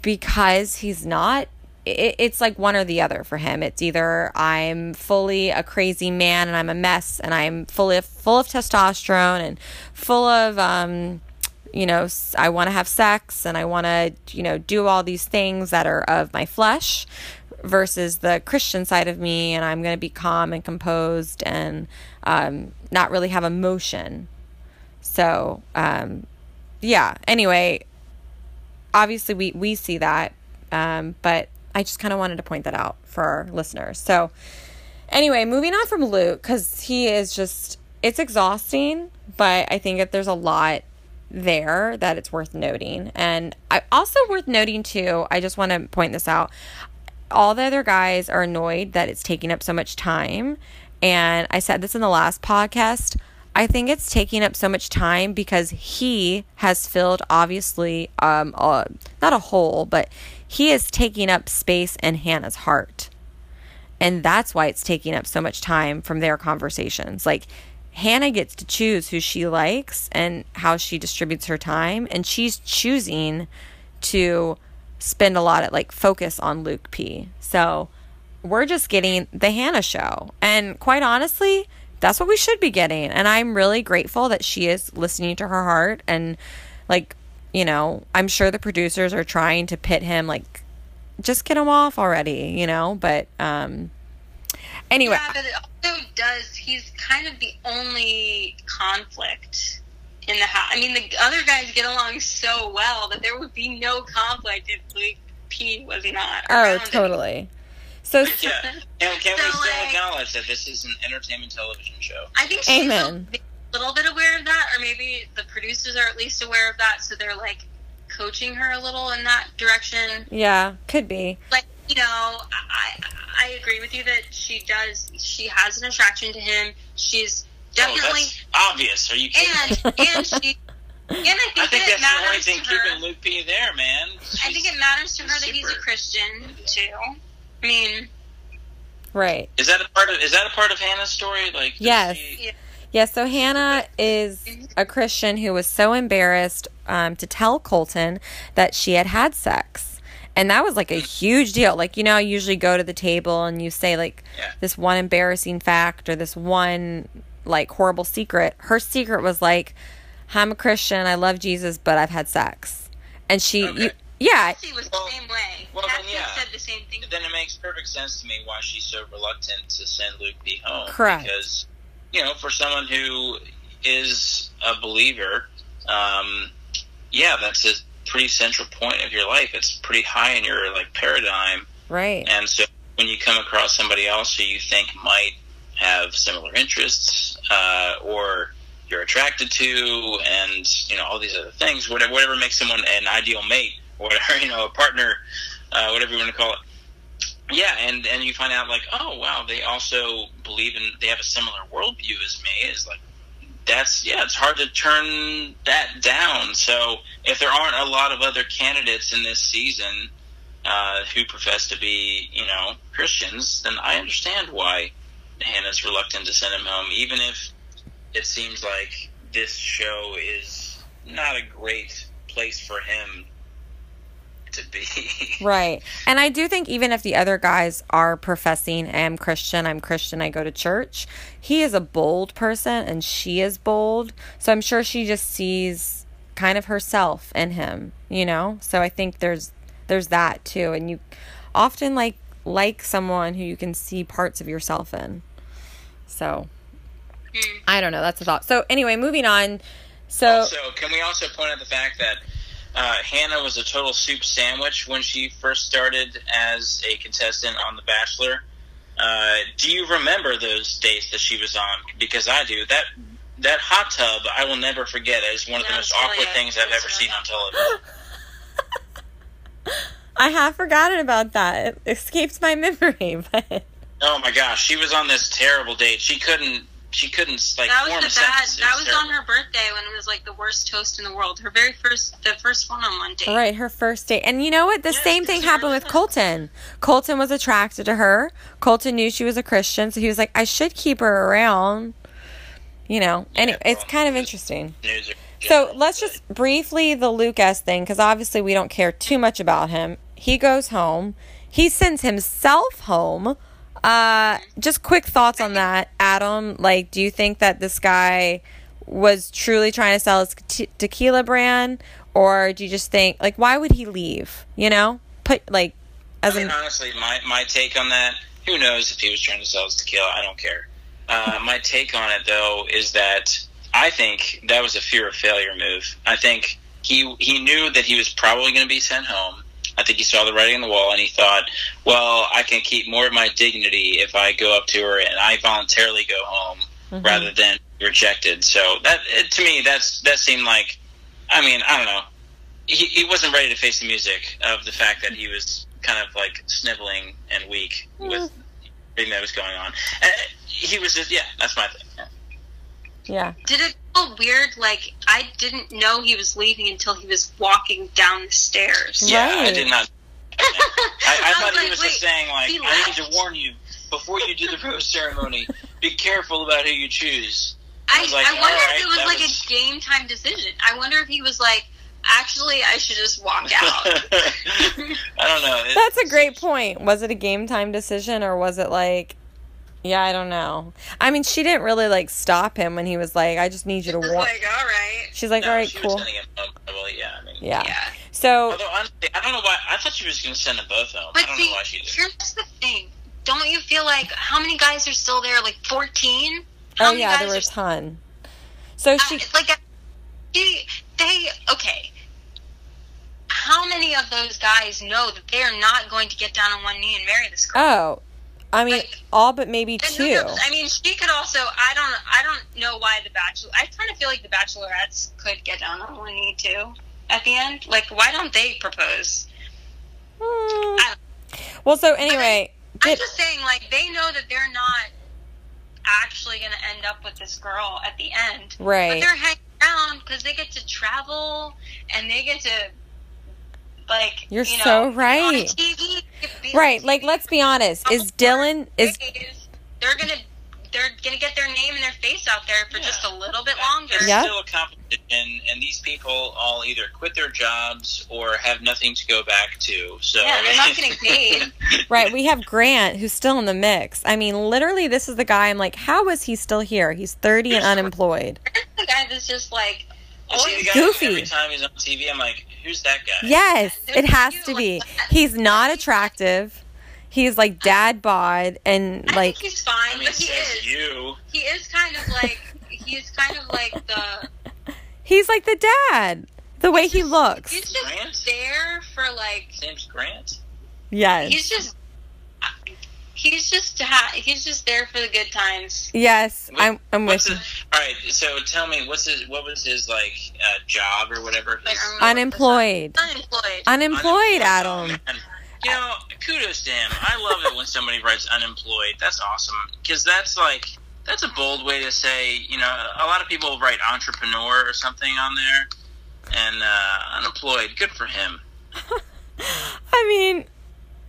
because he's not it, it's like one or the other for him. It's either i'm fully a crazy man and i'm a mess and i'm fully full of testosterone and full of um you know I want to have sex and i want to you know do all these things that are of my flesh versus the christian side of me and i'm going to be calm and composed and um, not really have emotion. So um, yeah anyway obviously we we see that um, but i just kind of wanted to point that out for our listeners. So anyway moving on from luke because he is just it's exhausting but i think that there's a lot there that it's worth noting. And i also worth noting too i just want to point this out all the other guys are annoyed that it's taking up so much time and i said this in the last podcast I think it's taking up so much time because he has filled obviously um uh, not a hole, but he is taking up space in Hannah's heart. And that's why it's taking up so much time from their conversations. Like Hannah gets to choose who she likes and how she distributes her time and she's choosing to spend a lot of like focus on Luke P. So we're just getting the Hannah show. And quite honestly, that's what we should be getting. And I'm really grateful that she is listening to her heart. And, like, you know, I'm sure the producers are trying to pit him, like, just get him off already, you know? But, um, anyway. Yeah, but it also does, he's kind of the only conflict in the house. I mean, the other guys get along so well that there would be no conflict if Luke P was not. Oh, around totally. So, Yeah. And can we So, still like- acknowledge that this is an entertainment television show? I think she's Amen. a little bit aware of that, or maybe the producers are at least aware of that, so they're like coaching her a little in that direction. yeah, could be. Like you know, I I agree with you that she does. She has an attraction to him. She's definitely, that's obvious. Are you kidding? and and she. And I think, I think that it that's the only matters thing to her. keeping Luke P there, man. I think it matters to her that he's a Christian too. I mean, Right. Is that a part of is that a part of Hannah's story? Like does Yes. she- Yeah. Yeah, so Hannah is a Christian who was so embarrassed um, to tell Colton that she had had sex. And that was like a huge deal. Like, you know, you usually go to the table and you say, like, Yeah. this one embarrassing fact or this one, like, horrible secret. Her secret was, like, I'm a Christian, I love Jesus, but I've had sex. And she, Okay. you, yeah, Cassie was Well- the same way. well, then, Cassie yeah. said the same thing. then it makes perfect sense to me why she's so reluctant to send Luke P home. Correct. Because you know, for someone who is a believer, um, yeah, that's a pretty central point of your life. It's pretty high in your like paradigm. right. And so when you come across somebody else who you think might have similar interests, uh, or you're attracted to, and you know all these other things, whatever, whatever makes someone an ideal mate, or whatever you know, a partner, uh, whatever you want to call it. Yeah, and and you find out like, oh wow, they also believe in, they have a similar worldview as me. Is like that's yeah, it's hard to turn that down. So if there aren't a lot of other candidates in this season uh, who profess to be, you know, Christians, then I understand why Hannah's reluctant to send him home, even if it seems like this show is not a great place for him to be. Right. And I do think even if the other guys are professing, I'm Christian, I'm Christian, I go to church, he is a bold person and she is bold. So I'm sure she just sees kind of herself in him, you know? So I think there's there's that too. And you often like like someone who you can see parts of yourself in. So Hmm. I don't know, that's a thought. So anyway, moving on. So Also, can we also point out the fact that uh, Hannah was a total soup sandwich when she first started as a contestant on The Bachelor? Uh, do you remember those days that she was on? Because I do. That that hot tub, I will never forget. It is one of the most it's awkward a- things I've ever seen on television. I have forgotten about that. It escapes my memory, but Oh my gosh, she was on this terrible date. She couldn't. She couldn't like That form was a the bad. sentence. It That was on her birthday when it was like the worst toast in the world. Her very first, the first one-on-one date. Right, her first date. And you know what? The Yes, same thing happened with Colton. Colton was attracted to her. Colton knew she was a Christian, so he was like, I should keep her around. You know, anyway, it's kind of interesting. News So let's just briefly the Luke S thing, because obviously we don't care too much about him. He goes home. He sends himself home. Uh, just quick thoughts on that, Adam. Like, do you think that this guy was truly trying to sell his te- tequila brand, or do you just think like why would he leave? You know, put like as I mean, an honestly, my, my take on that, who knows if he was trying to sell his tequila? I don't care. Uh, my take on it, though, is that I think that was a fear of failure move. I think he he knew that he was probably going to be sent home. I think he saw the writing on the wall and he thought, well, I can keep more of my dignity if I go up to her and I voluntarily go home Mhm. rather than rejected. So that to me, that's that seemed like, I mean, I don't know. He, he wasn't ready to face the music of the fact that he was kind of like sniveling and weak with everything that was going on. And he was just, yeah, that's my thing. Yeah. Did it feel weird? Like I didn't know he was leaving until he was walking down the stairs. Yeah, I did not. I, I, I thought was he was like, just saying like, he I need to warn you before you do the rose ceremony. Be careful about who you choose. I, was like, I wonder alright, if it was like was- a game time decision. I wonder if he was like, actually, I should just walk out. I don't know. It- That's a great point. Was it a game time decision or was it like yeah, I don't know. I mean, she didn't really like stop him when he was like, "I just need you to Just warn." like, all right. She's like, no, "All right, she cool." Was sending him oh, home, probably, yeah, I mean, Yeah. Yeah. So Although honestly, I don't know why. I thought she was going to send them both home. But I don't see, know why she did. here's the thing. Don't you feel like how many guys are still there? Like 14? How oh many yeah, guys there were are a ton. So uh, she I- like they, they okay. How many of those guys know that they are not going to get down on one knee and marry this girl? Oh, I mean, Like- all but maybe two. knows? I mean, she could also. I don't. I don't know why the bachelor. I kind of feel like the bachelorettes could get down on one knee too at the end. Like, why don't they propose? Hmm. I- Well, so anyway, I'm did, just saying, like, they know that they're not actually going to end up with this girl at the end. Right. But they're hanging around because they get to travel and they get to, like, You're you know, so be on right. TV, Right. Like, let's be honest. Is Dylan is they're gonna they're gonna get their name and their face out there for Yeah. just a little bit It's longer. Yeah. still a competition, and these people all either quit their jobs or have nothing to go back to. So Yeah, they're not getting paid. right? We have Grant who's still in the mix. I mean, literally, this is the guy. I'm like, how is he still here? He's 30 and unemployed. the guy that's just like You see the guy Goofy. every time he's on TV. I'm like, who's that guy? Yes, it has to be. He's not attractive. He's like dad bod and I like think he's fine, I mean, but he says is you. he is kind of like he's kind of like the he's like the dad. The way he looks. he's just Grant? there for like James Grant. Yes. he's just he's just ha- he's just there for the good times. Yes, What- I'm I'm with you. His, all right, so tell me, what's his? What was his like uh, job or whatever? Like, His- I'm- Unemployed. Unemployed. Unemployed, Oh, Adam. man. You know, kudos to him. I love it when somebody writes unemployed. That's awesome because that's like that's a bold way to say. You know, a lot of people write entrepreneur or something on there, and uh, unemployed. Good for him. I mean,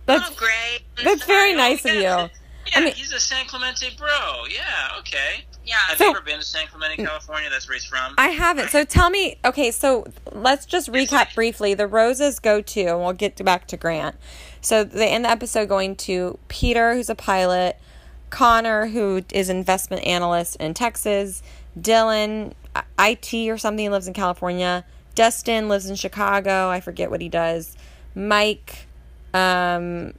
that's oh, great. that's very Oh, nice of you. Yeah, I mean- he's a San Clemente bro. Yeah, okay. Yeah. Have So- you ever been to San Clemente, California? That's where he's from. I haven't. So tell me, okay, so let's just recap briefly. The roses go to, and we'll get back to Grant. So they end the episode going to Peter, who's a pilot, Connor, who is investment analyst in Texas, Dylan, IT or something, lives in California, Dustin lives in Chicago. I forget what he does. Mike, um,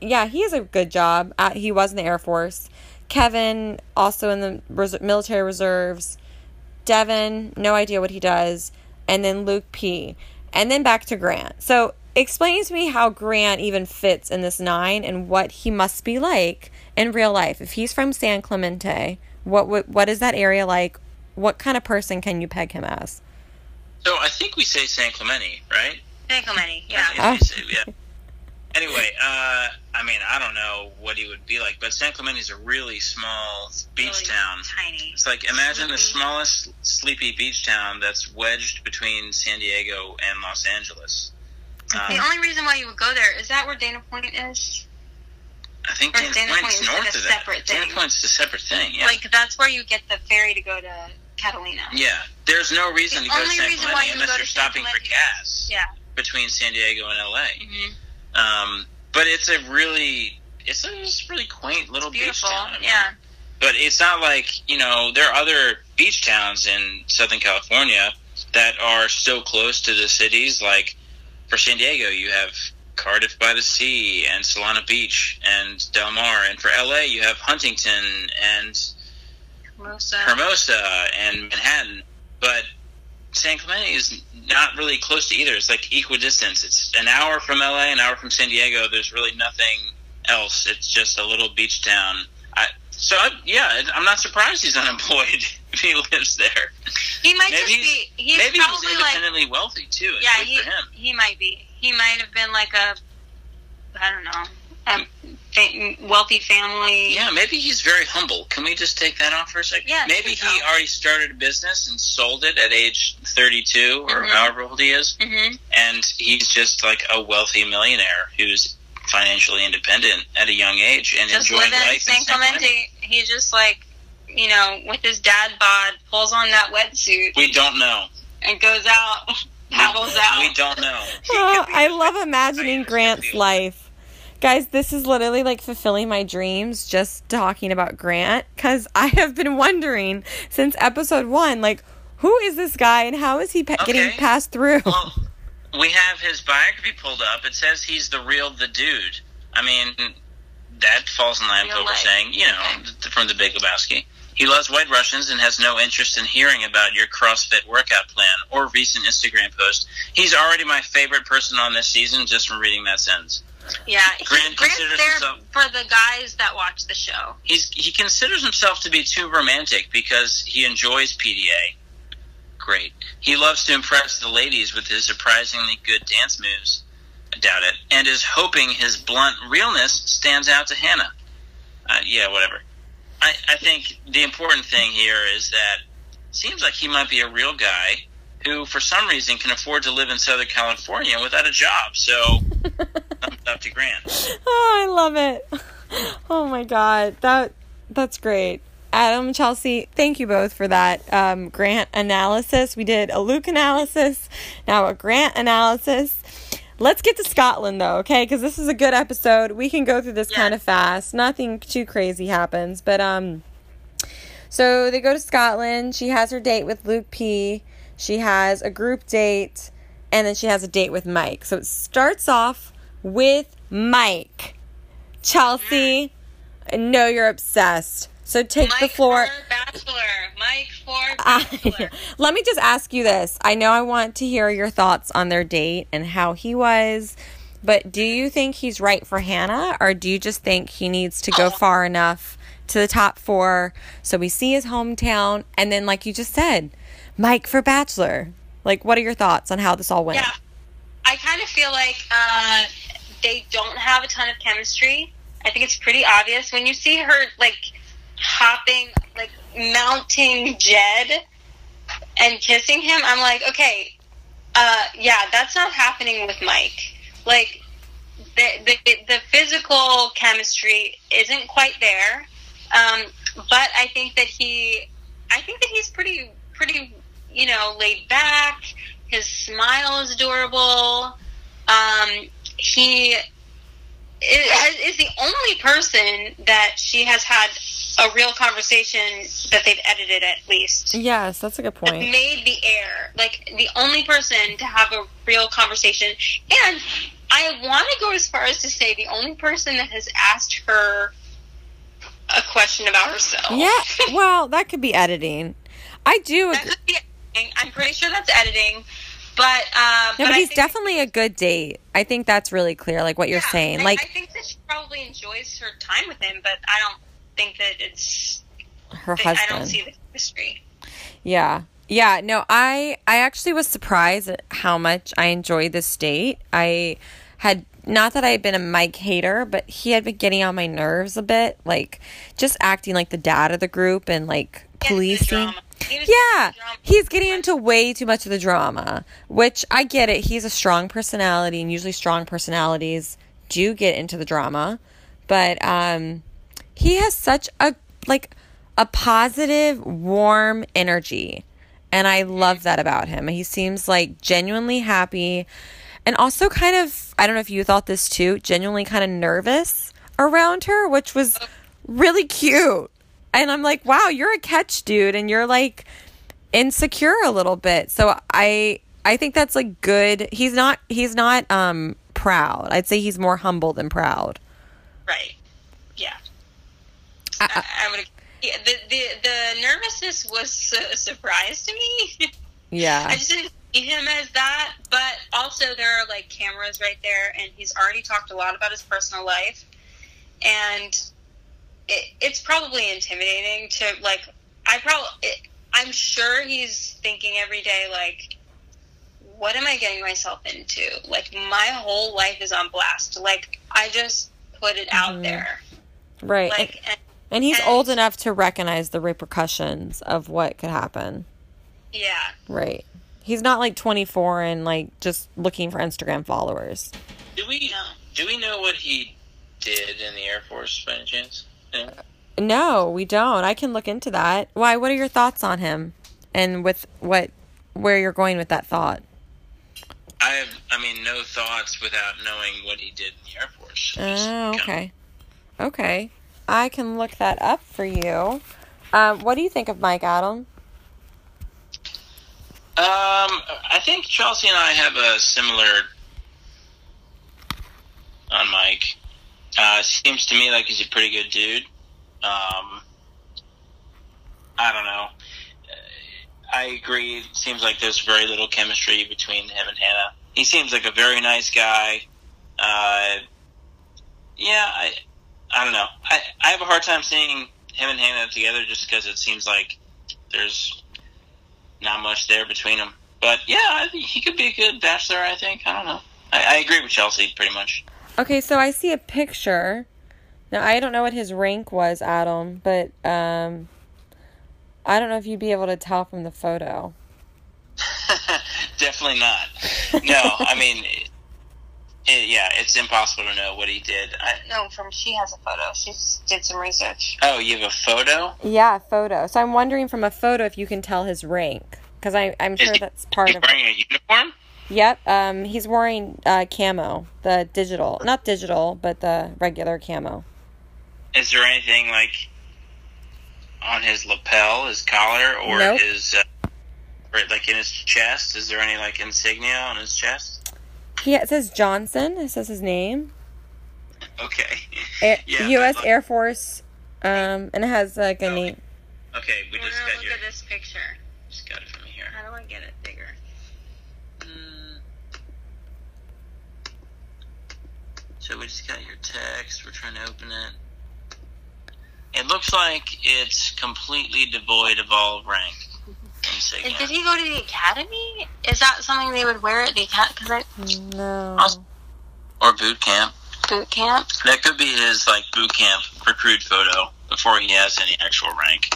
yeah, he has a good job. Uh, he was in the Air Force. Kevin, also in the res- military reserves. Devin, no idea what he does. And then Luke P. And then back to Grant. So explain to me how Grant even fits in this nine and what he must be like in real life. If he's from San Clemente, what what, what is that area like? What kind of person can you peg him as? so I think we say San Clemente, right? San Clemente. Yeah. I think we say- yeah. Anyway, uh, I mean, I don't know what he would be like, but San Clemente is a really small beach Really town. Tiny. It's like imagine the smallest sleepy beach town that's wedged between San Diego and Los Angeles. Um, The only reason why you would go there is that where Dana Point is. I think Dana, Dana Point's Point is north like a of that. separate Dana thing. Point's a separate thing. Yeah. Like that's where you get the ferry to go to Catalina. yeah. There's no reason The to go to San Clemente unless you're San stopping for gas Yeah. between San Diego and LA. hmm Um, but it's a really, it's a just really quaint little beach town. I mean, Yeah. but it's not like you know there are other beach towns in Southern California that are so close to the cities. Like for San Diego, you have Cardiff by the Sea and Solana Beach and Del Mar, and for LA, you have Huntington and Hermosa. Hermosa and Manhattan. But San Clemente is not really close to either. It's like equidistance. It's an hour from LA, an hour from San Diego. There's really nothing else. It's just a little beach town. I, so I, yeah, I'm not surprised he's unemployed if he lives there. He might Maybe just he's- be. He's Maybe he's probably like. independently wealthy too. Yeah, he for him. he might be. He might have been like a. I don't know. A fa- wealthy family. Yeah, maybe he's very humble. Can we just take that off for a second? Yeah, Maybe he off. already started a business and sold it at age 32 or Mhm. however old he is, hmm and he's just like a wealthy millionaire who's financially independent at a young age and Just enjoying life. San in San Clemente. He just like, you know, with his dad bod, pulls on that wetsuit We don't know. and goes out, paddles out. We don't know. Oh, I love imagining Grant's life. Guys, this is literally like fulfilling my dreams just talking about Grant because I have been wondering since episode one, like, who is this guy and how is he pa- getting passed through? Well, we have his biography pulled up. It says he's the real the dude. I mean, that falls in line with what we're saying, you know, th- from the Big Lebowski. He loves White Russians and has no interest in hearing about your CrossFit workout plan or recent Instagram post. He's already my favorite person on this season just from reading that sentence. Yeah, he- Grant Grant's considers there himself- for the guys that watch the show. He's he considers himself to be too romantic because he enjoys PDA. Great. He loves to impress the ladies with his surprisingly good dance moves. I doubt it. And is hoping his blunt realness stands out to Hannah. Uh, yeah, whatever. I, I think the important thing here is that seems like he might be a real guy who, for some reason, can afford to live in Southern California without a job. So, thumbs up to Grant. Oh, I love it. Oh my god, that that's great. Adam Chelsea, thank you both for that um, grant analysis. We did a Luke analysis, now a grant analysis. Let's get to Scotland though, okay? Because this is a good episode. We can go through this Yeah. kind of fast. Nothing too crazy happens, but um, so they go to Scotland. She has her date with Luke P. She has a group date, and then she has a date with Mike. So it starts off with Mike. Chelsea, I know you're obsessed. So take the Mike floor. for Bachelor. Mike for Bachelor. let me just ask you this. I know I want to hear your thoughts on their date and how he was, but do you think he's right for Hannah, or do you just think he needs to go oh. far enough to the top four so we see his hometown, and then, like you just said, Mike for Bachelor? Like, what are your thoughts on how this all went? Yeah, I kind of feel like uh, they don't have a ton of chemistry. I think it's pretty obvious when you see her like hopping, like mounting Jed and kissing him. I'm like, okay, uh, yeah, that's not happening with Mike. Like the the, the physical chemistry isn't quite there. Um, but I think that he, I think that he's pretty pretty you know laid back. His smile is adorable. Um, he is, is the only person that she has had a real conversation that they've edited at least Yes, that's a good point. made the air like the only person to have a real conversation and i want to go as far as to say the only person that has asked her a question about herself Yeah, well, that could be editing. I do that agree. could be editing. i'm pretty sure that's editing but um No, but I he's definitely a good date. I think that's really clear, like what you're saying. I, Like I think that she probably enjoys her time with him but i don't think that it's her that i don't see the chemistry Yeah. Yeah, no, I I actually was surprised at how much I enjoyed this date. I had not that I had been a Mike hater, but he had been getting on my nerves a bit, like just acting like the dad of the group and like policing. Yeah, he's getting into way too much of the drama, which I get it. He's a strong personality, and usually strong personalities do get into the drama. But um, he has such a like a positive, warm energy, and I love that about him. He seems like genuinely happy, and also kind of I don't know if you thought this too, genuinely kind of nervous around her, which was really cute. And I'm like, wow, you're a catch dude and you're like insecure a little bit. So I I think that's like good. He's not he's not um proud. I'd say he's more humble than proud. Right. Yeah. I- I, I would. Yeah, the, the the nervousness was a surprise to me. Yeah. I just didn't see him as that, but also there are like cameras right there, and he's already talked a lot about his personal life, and it, it's probably intimidating to like. I probably, I'm sure he's thinking every day like, what am I getting myself into? Like my whole life is on blast. Like I just put it out mm-hmm. there. Right. Like, and, and he's and- old enough to recognize the repercussions of what could happen. yeah. Right. He's not like 24 and like just looking for Instagram followers. Do we No. do we know what he did in the Air Force by any chance? No, we don't. I can look into that. Why? What are your thoughts on him? And with what where you're going with that thought? I have, I mean, no thoughts without knowing what he did in the Air Force. Oh, okay. Okay. I can look that up for you. Um, what do you think of Mike Adam? Um, I think Chelsea and I have a similar on Mike. Uh, seems to me like he's a pretty good dude. Um, I don't know. Uh, I agree. It seems like there's very little chemistry between him and Hannah. He seems like a very nice guy. Uh, yeah, I, I don't know. I, I have a hard time seeing him and Hannah together just because it seems like there's not much there between them. But yeah, he could be a good bachelor. I think. I don't know. I, I agree with Chelsea pretty much. Okay, so I see a picture. Now I don't know what his rank was, Adam, but um, I don't know if you'd be able to tell from the photo. Definitely not. No, I mean, it, it- yeah, it's impossible to know what he did. I, No, from she has a photo. She did some research. oh, you have a photo? Yeah, a photo. So I'm wondering from a photo if you can tell his rank, because I'm Is sure he- that's part He's of. wearing a uniform. Yep. Um, he's wearing uh, camo, the digital, not digital, but the regular camo. Is there anything like on his lapel, his collar, or Nope. his, uh, or like in his chest? Is there any like insignia on his chest? He it says Johnson. It says his name. Okay. Air, Yeah, U.S. but- Air Force. Um, and it has like a Oh, name. Okay, we just gonna got look your. at this picture. Just got it from here. How do I get it bigger? Mm. So we just got your text. We're trying to open it. It looks like it's completely devoid of all rank. And Did he go to the academy? Is that something they would wear at the academy? Because I No. Or boot camp. boot camp. That could be his like boot camp recruit photo before he has any actual rank.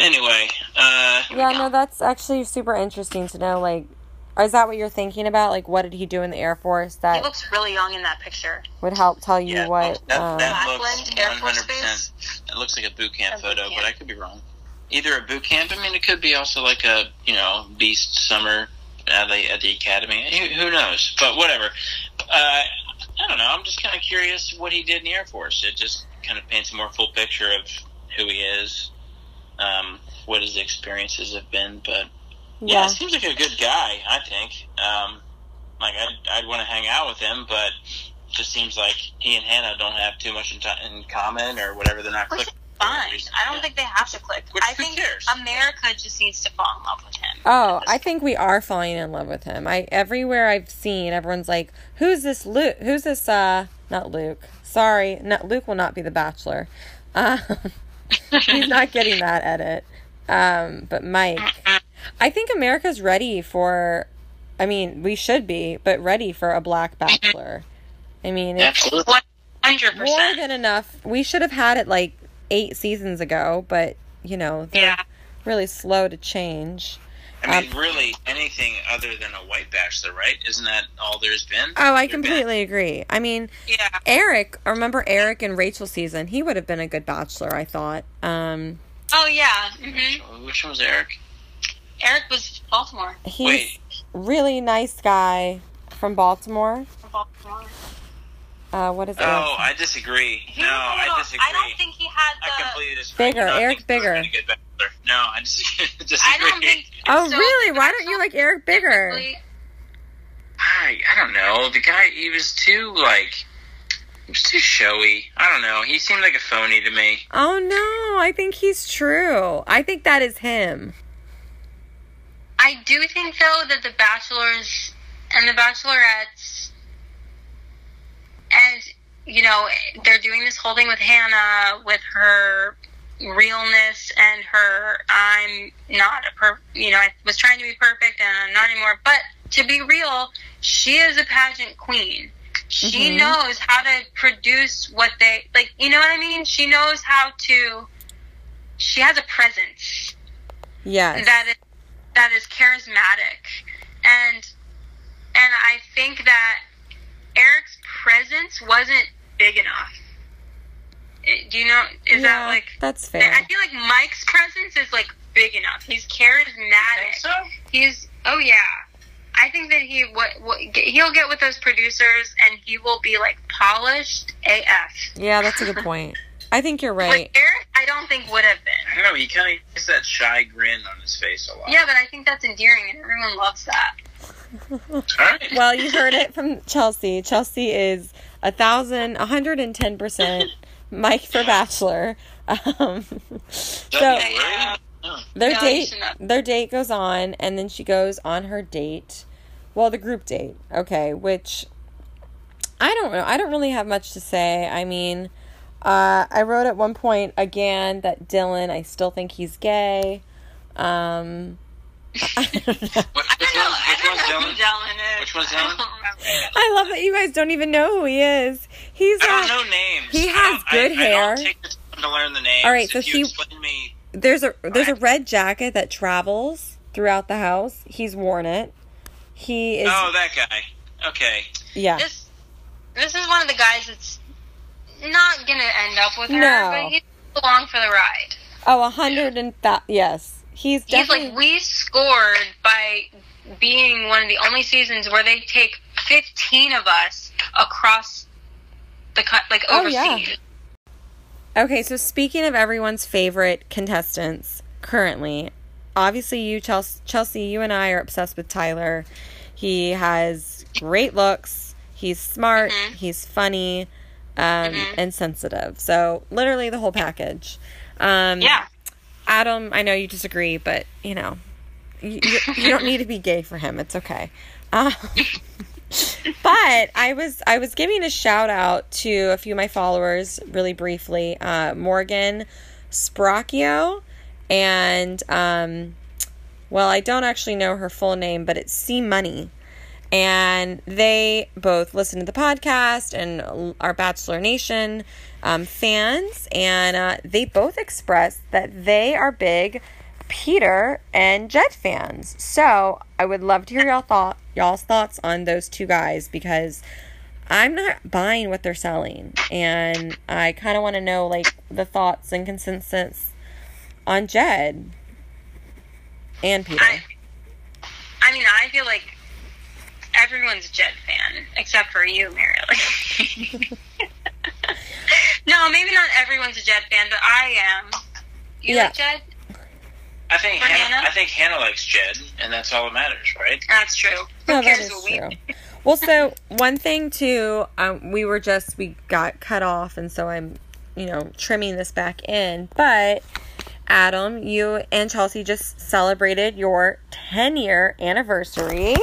Anyway, uh, Yeah, no, that's actually super interesting to know. Like, is that what you're thinking about? Like, what did he do in the Air Force that He that looks really young in that picture. would help tell you yeah, what? that, um, that looks Air Force 100%. It looks like a boot camp A boot photo, camp. but I could be wrong. Either a boot camp. I mean, it could be also like a you know beast summer at the at the academy. Who, who knows? But whatever. Uh, I don't know. I'm just kind of curious what he did in the Air Force. It just kind of paints a more full picture of who he is, um, what his experiences have been. But yeah, yeah. seems like a good guy. I think. Um, like I'd, I'd want to hang out with him, but it just seems like he and Hannah don't have too much in, t- in common or whatever. They're not Which clicking. fine. I don't think they have to click. Which- I think cares? America just needs to fall in love with him. Oh, I think we are falling in love with him. I everywhere I've seen, everyone's like, "Who's this Luke? Who's this? Uh, not Luke. Sorry, not Luke. Will not be the Bachelor. Um, he's not getting that edit. Um, but Mike, I think America's ready for. I mean, we should be, but ready for a black Bachelor. I mean, it's Absolutely. One hundred more than enough. We should have had it like eight seasons ago, but you know, they're Yeah. really slow to change. I mean, really, anything other than a white bachelor, right? Isn't that all there's been? Oh, I There been- completely agree. I mean, Yeah. Eric, remember Eric and Rachel season? He would have been a good bachelor, I thought. Um, Oh yeah. hmm Which one was Eric? Eric was Baltimore. he's Wait. really nice guy from Baltimore. From Baltimore. Uh, what is it? Oh, Eric? I disagree. He No, little- I disagree. I don't think he had I completely disagree. Bigger, I don't Eric think he would've Bigger. been a good bachelor. No, I dis- disagree. I don't think. oh, so really? Why don't you like Eric Bigger? I, I don't know. The guy, he was too like, he was too showy. I don't know. He seemed like a phony to me. Oh no, I think he's true. I think that is him. I do think though that the bachelors and the bachelorettes and you know they're doing this whole thing with Hannah with her realness and her I'm not a per you know I was trying to be perfect and I'm not anymore but to be real she is a pageant queen she Mhm. knows how to produce what they like. You know what I mean? She knows how to. She has a presence Yes. that is that is charismatic, and and I think that Eric's presence wasn't big enough. Eh, Do you know? Is that like? that's fair? I feel like Mike's presence is like big enough. He's charismatic. so? He's oh yeah. I think that he what, what he'll get with those producers and he will be like polished AF. Yeah, that's a good point. I think you're But right. Eric, I don't think would have been. I don't know. He kind of has that shy grin on his face a lot. Yeah, but I think that's endearing and everyone loves that. All right. Well, you heard it from Chelsea. Chelsea is a thousand, a hundred and ten percent Mike for Bachelor. Um, so Yeah. Their No, date, their date goes on, and then she goes on her date. Well, the group date, okay, which I don't know. I don't really have much to say. I mean, uh, I wrote at one point again that Dylan. I still think he's gay. Um, I don't know. What, I which don't know. which one's Dylan? who Dylan is. Which one's I Dylan? don't. I love that you guys don't even know who he is. He's I don't uh, know names. he has don't- good I, hair. I don't take the time to learn the names. All right, so if you he- me, there's a there's a red jacket that travels throughout the house. He's worn it. He is oh, that guy. Okay. yeah. This this is one of the guys that's not gonna end up with her, No. but he's along for the ride. Oh, a hundred and that yes. He's definitely. He's like we scored by being one of the only seasons where they take fifteen of us across the cut, like Oh, overseas. yeah. Okay, so speaking of everyone's favorite contestants currently, obviously you Chelsea, Chelsea, you and I are obsessed with Tyler. He has great looks. He's smart. Mhm. He's funny, um, Mhm. and sensitive. So literally the whole package. Um, Yeah. Adam, I know you disagree, but you know, you, you, you don't need to be gay for him. It's okay. Um, but I was I was giving a shout out to a few of my followers really briefly. Uh, Morgan Spracchio and um, well, I don't actually know her full name, but it's C Money. And they both listen to the podcast and are Bachelor Nation um, fans, and uh, they both expressed that they are big Peter and Jed fans. So I would love to hear y'all thought y'all's thoughts on those two guys because I'm not buying what they're selling, and I kind of want to know like the thoughts and consensus on Jed and Peter. I, I mean, I feel like everyone's a Jed fan except for you, Marilee. no, maybe not everyone's a Jed fan, but I am. You Yeah. like Jed? I think Hannah, Hannah? I think Hannah likes Jed, and that's all that matters, right? That's true. Who No, that cares what we true. Well, so one thing too, um, we were just we got cut off, and so I'm, you know, trimming this back in. But Adam, you and Chelsea just celebrated your 10 year anniversary.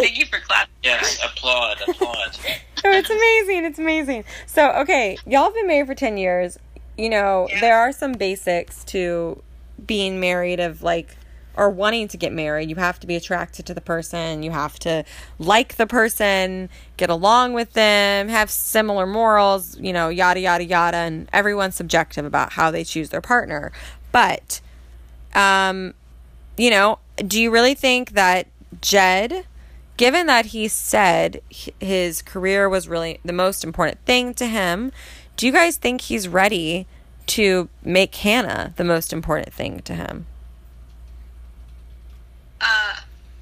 Thank you for clapping. Yes, applaud, applaud. Oh, it's amazing. It's amazing. So, okay, y'all have been married for 10 years. You know, Yeah. there are some basics to being married of like or wanting to get married. You have to be attracted to the person, you have to like the person, get along with them, have similar morals, you know, yada yada yada and everyone's subjective about how they choose their partner. But um you know, do you really think that Jed given that he said his career was really the most important thing to him, do you guys think he's ready to make Hannah the most important thing to him? Uh,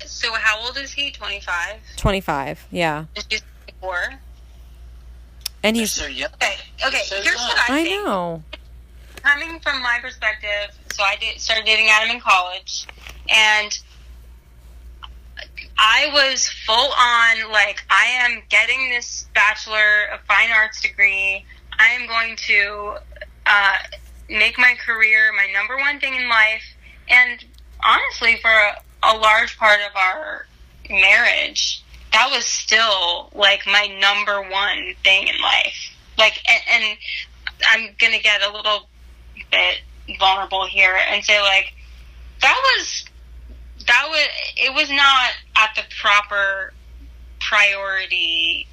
so how old is he? 25? 25, yeah. And she's 24? And he's, so. Okay, okay, So here's young. what I, think. I think. know. coming from my perspective, so I did started dating Adam in college, and I was full on like I am getting this bachelor of fine arts degree. I am going to uh, make my career my number one thing in life, and honestly, for a, a large part of our marriage, that was still like my number one thing in life. Like, and, and I'm gonna get a little bit vulnerable here and say like that was that was it was not at the proper priority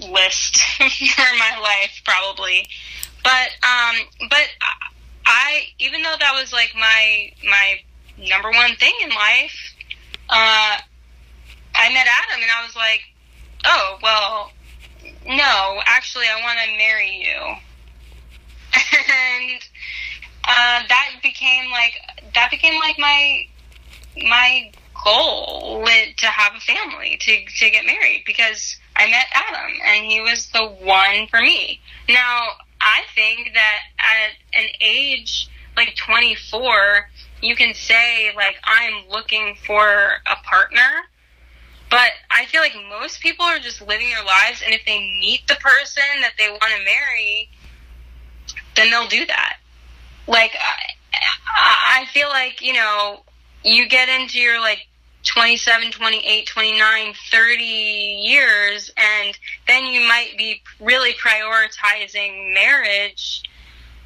list for my life probably. But um but i even though that was like my my number one thing in life uh i met adam and i was like oh well no actually i want to marry you. And uh that became like that became like my my goal was to have a family, to, to get married, because I met Adam and he was the one for me. Now, I think that at an age like 24, you can say, like, I'm looking for a partner. But I feel like most people are just living their lives, and if they meet the person that they want to marry, then they'll do that. Like, I, I feel like, you know, you get into your like 27, 28, 29, 30 years, and then you might be really prioritizing marriage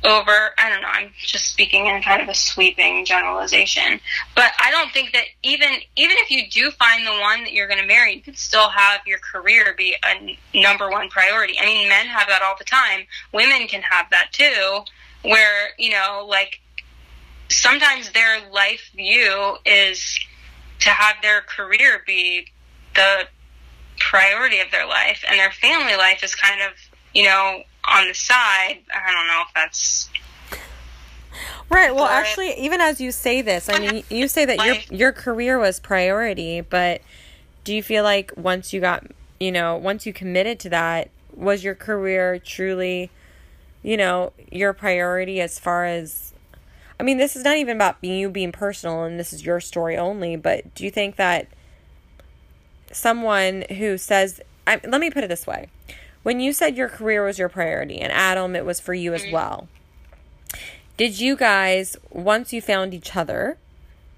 over, I don't know, I'm just speaking in kind of a sweeping generalization. But I don't think that even, even if you do find the one that you're going to marry, you could still have your career be a number one priority. I mean, men have that all the time. Women can have that too, where, you know, like, sometimes their life view is to have their career be the priority of their life and their family life is kind of you know on the side. I don't know if that's right well actually even as you say this i mean you say that your your career was priority but do you feel like once you got you know once you committed to that was your career truly you know your priority as far as I mean, this is not even about you being personal and this is your story only, but do you think that someone who says, I, let me put it this way. When you said your career was your priority and Adam, it was for you as mm-hmm. well. Did you guys, once you found each other,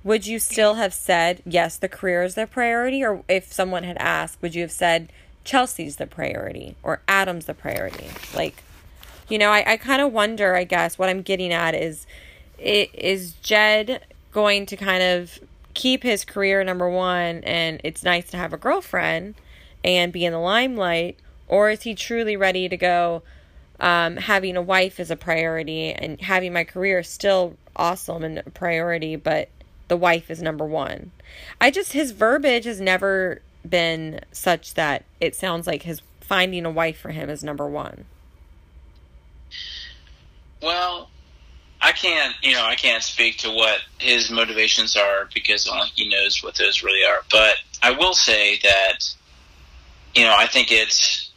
would you still have said, yes, the career is the priority? Or if someone had asked, would you have said, Chelsea's the priority or Adam's the priority? Like, you know, I, I kind of wonder, I guess, what I'm getting at is is Jed going to kind of keep his career number one and it's nice to have a girlfriend and be in the limelight? Or is he truly ready to go um, having a wife is a priority and having my career still awesome and a priority, but the wife is number one? I just, his verbiage has never been such that it sounds like his finding a wife for him is number one. Well, I can't, you know, I can't speak to what his motivations are because only he knows what those really are. But I will say that, you know, I think it's,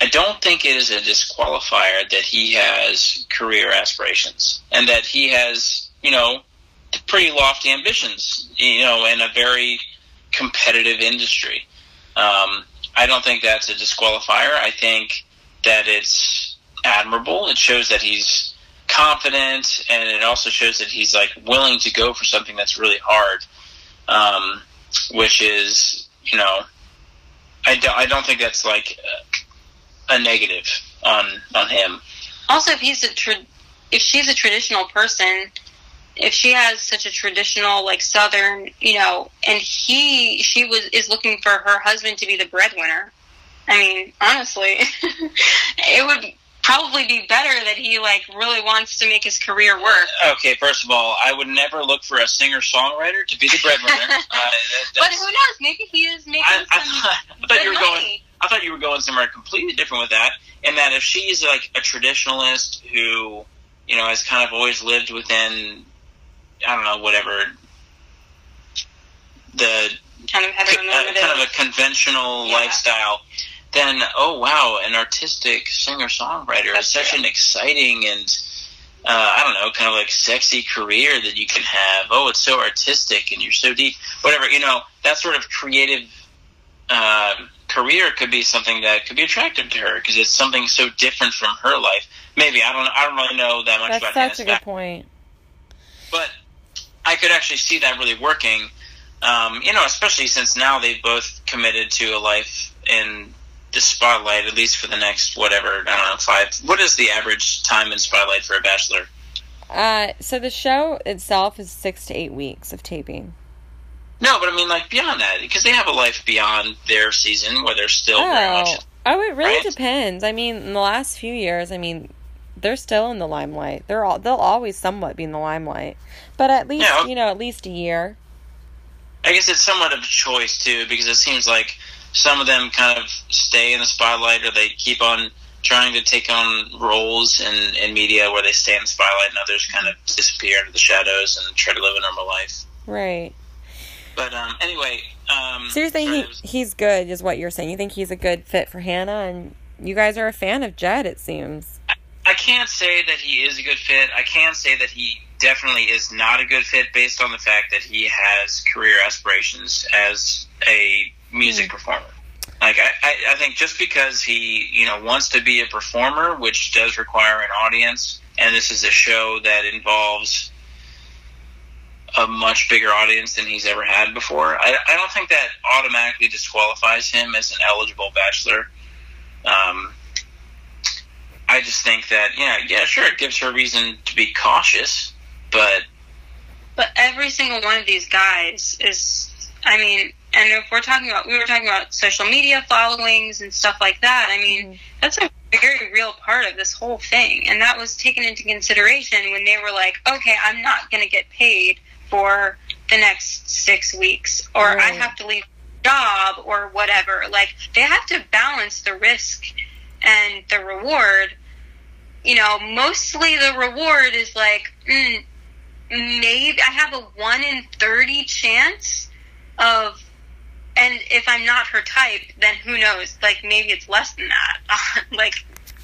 I don't think it is a disqualifier that he has career aspirations and that he has, you know, pretty lofty ambitions, you know, in a very competitive industry. Um, I don't think that's a disqualifier. I think that it's admirable. It shows that he's confident, and it also shows that he's like willing to go for something that's really hard, um, which is you know, I don't I don't think that's like a, negative on on him. Also, if he's a tra- if she's a traditional person, if she has such a traditional like southern you know and he she was is looking for her husband to be the breadwinner i mean honestly it would probably be better that he like really wants to make his career work. Okay, first of all, I would never look for a singer songwriter to be the breadwinner. uh, that, but who knows? Maybe he is making I, I some. I thought you were money. going. I thought you were going somewhere completely different with that, and that if she's like a traditionalist who, you know, has kind of always lived within, I don't know, whatever the kind of uh, kind of a conventional yeah. lifestyle then oh wow, an artistic singer songwriter is such true. an exciting and uh, I don't know, kind of like sexy career that you can have. Oh, it's so artistic and you're so deep. Whatever you know, that sort of creative uh, career could be something that could be attractive to her because it's something so different from her life. Maybe I don't. I don't really know that much That's about. That's such a good point. But I could actually see that really working. Um, you know, especially since now they've both committed to a life in the spotlight at least for the next whatever I don't know five. What is the average time in spotlight for a bachelor? Uh, so the show itself is six to eight weeks of taping. No, but I mean, like beyond that, because they have a life beyond their season where they're still very Oh, much. oh, it really Right? depends. I mean, in the last few years, I mean, they're still in the limelight. They're all they'll always somewhat be in the limelight, but at least Yeah. you know at least a year. I guess it's somewhat of a choice too, because it seems like some of them kind of stay in the spotlight, or they keep on trying to take on roles in, in media where they stay in the spotlight, and others kind of disappear into the shadows and try to live a normal life. Right. But um, anyway, um, So you're saying he, he's good, is what you're saying? You think he's a good fit for Hannah, and you guys are a fan of Jed, it seems. I can't say that he is a good fit. I can say that he definitely is not a good fit based on the fact that he has career aspirations as a music performer. Like I, I, I think just because he, you know, wants to be a performer, which does require an audience, and this is a show that involves a much bigger audience than he's ever had before. I, I don't think that automatically disqualifies him as an eligible bachelor. Um, I just think that yeah, yeah, sure, it gives her reason to be cautious, but But every single one of these guys is, I mean, and if we're talking about, we were talking about social media followings and stuff like that. I mean, that's a very real part of this whole thing. And that was taken into consideration when they were like, okay, I'm not going to get paid for the next six weeks, or I have to leave job, or whatever. Like, they have to balance the risk and the reward. You know, mostly the reward is like, mm, maybe I have a one in thirty chance of, and if I'm not her type, then who knows? Like maybe it's less than that. like,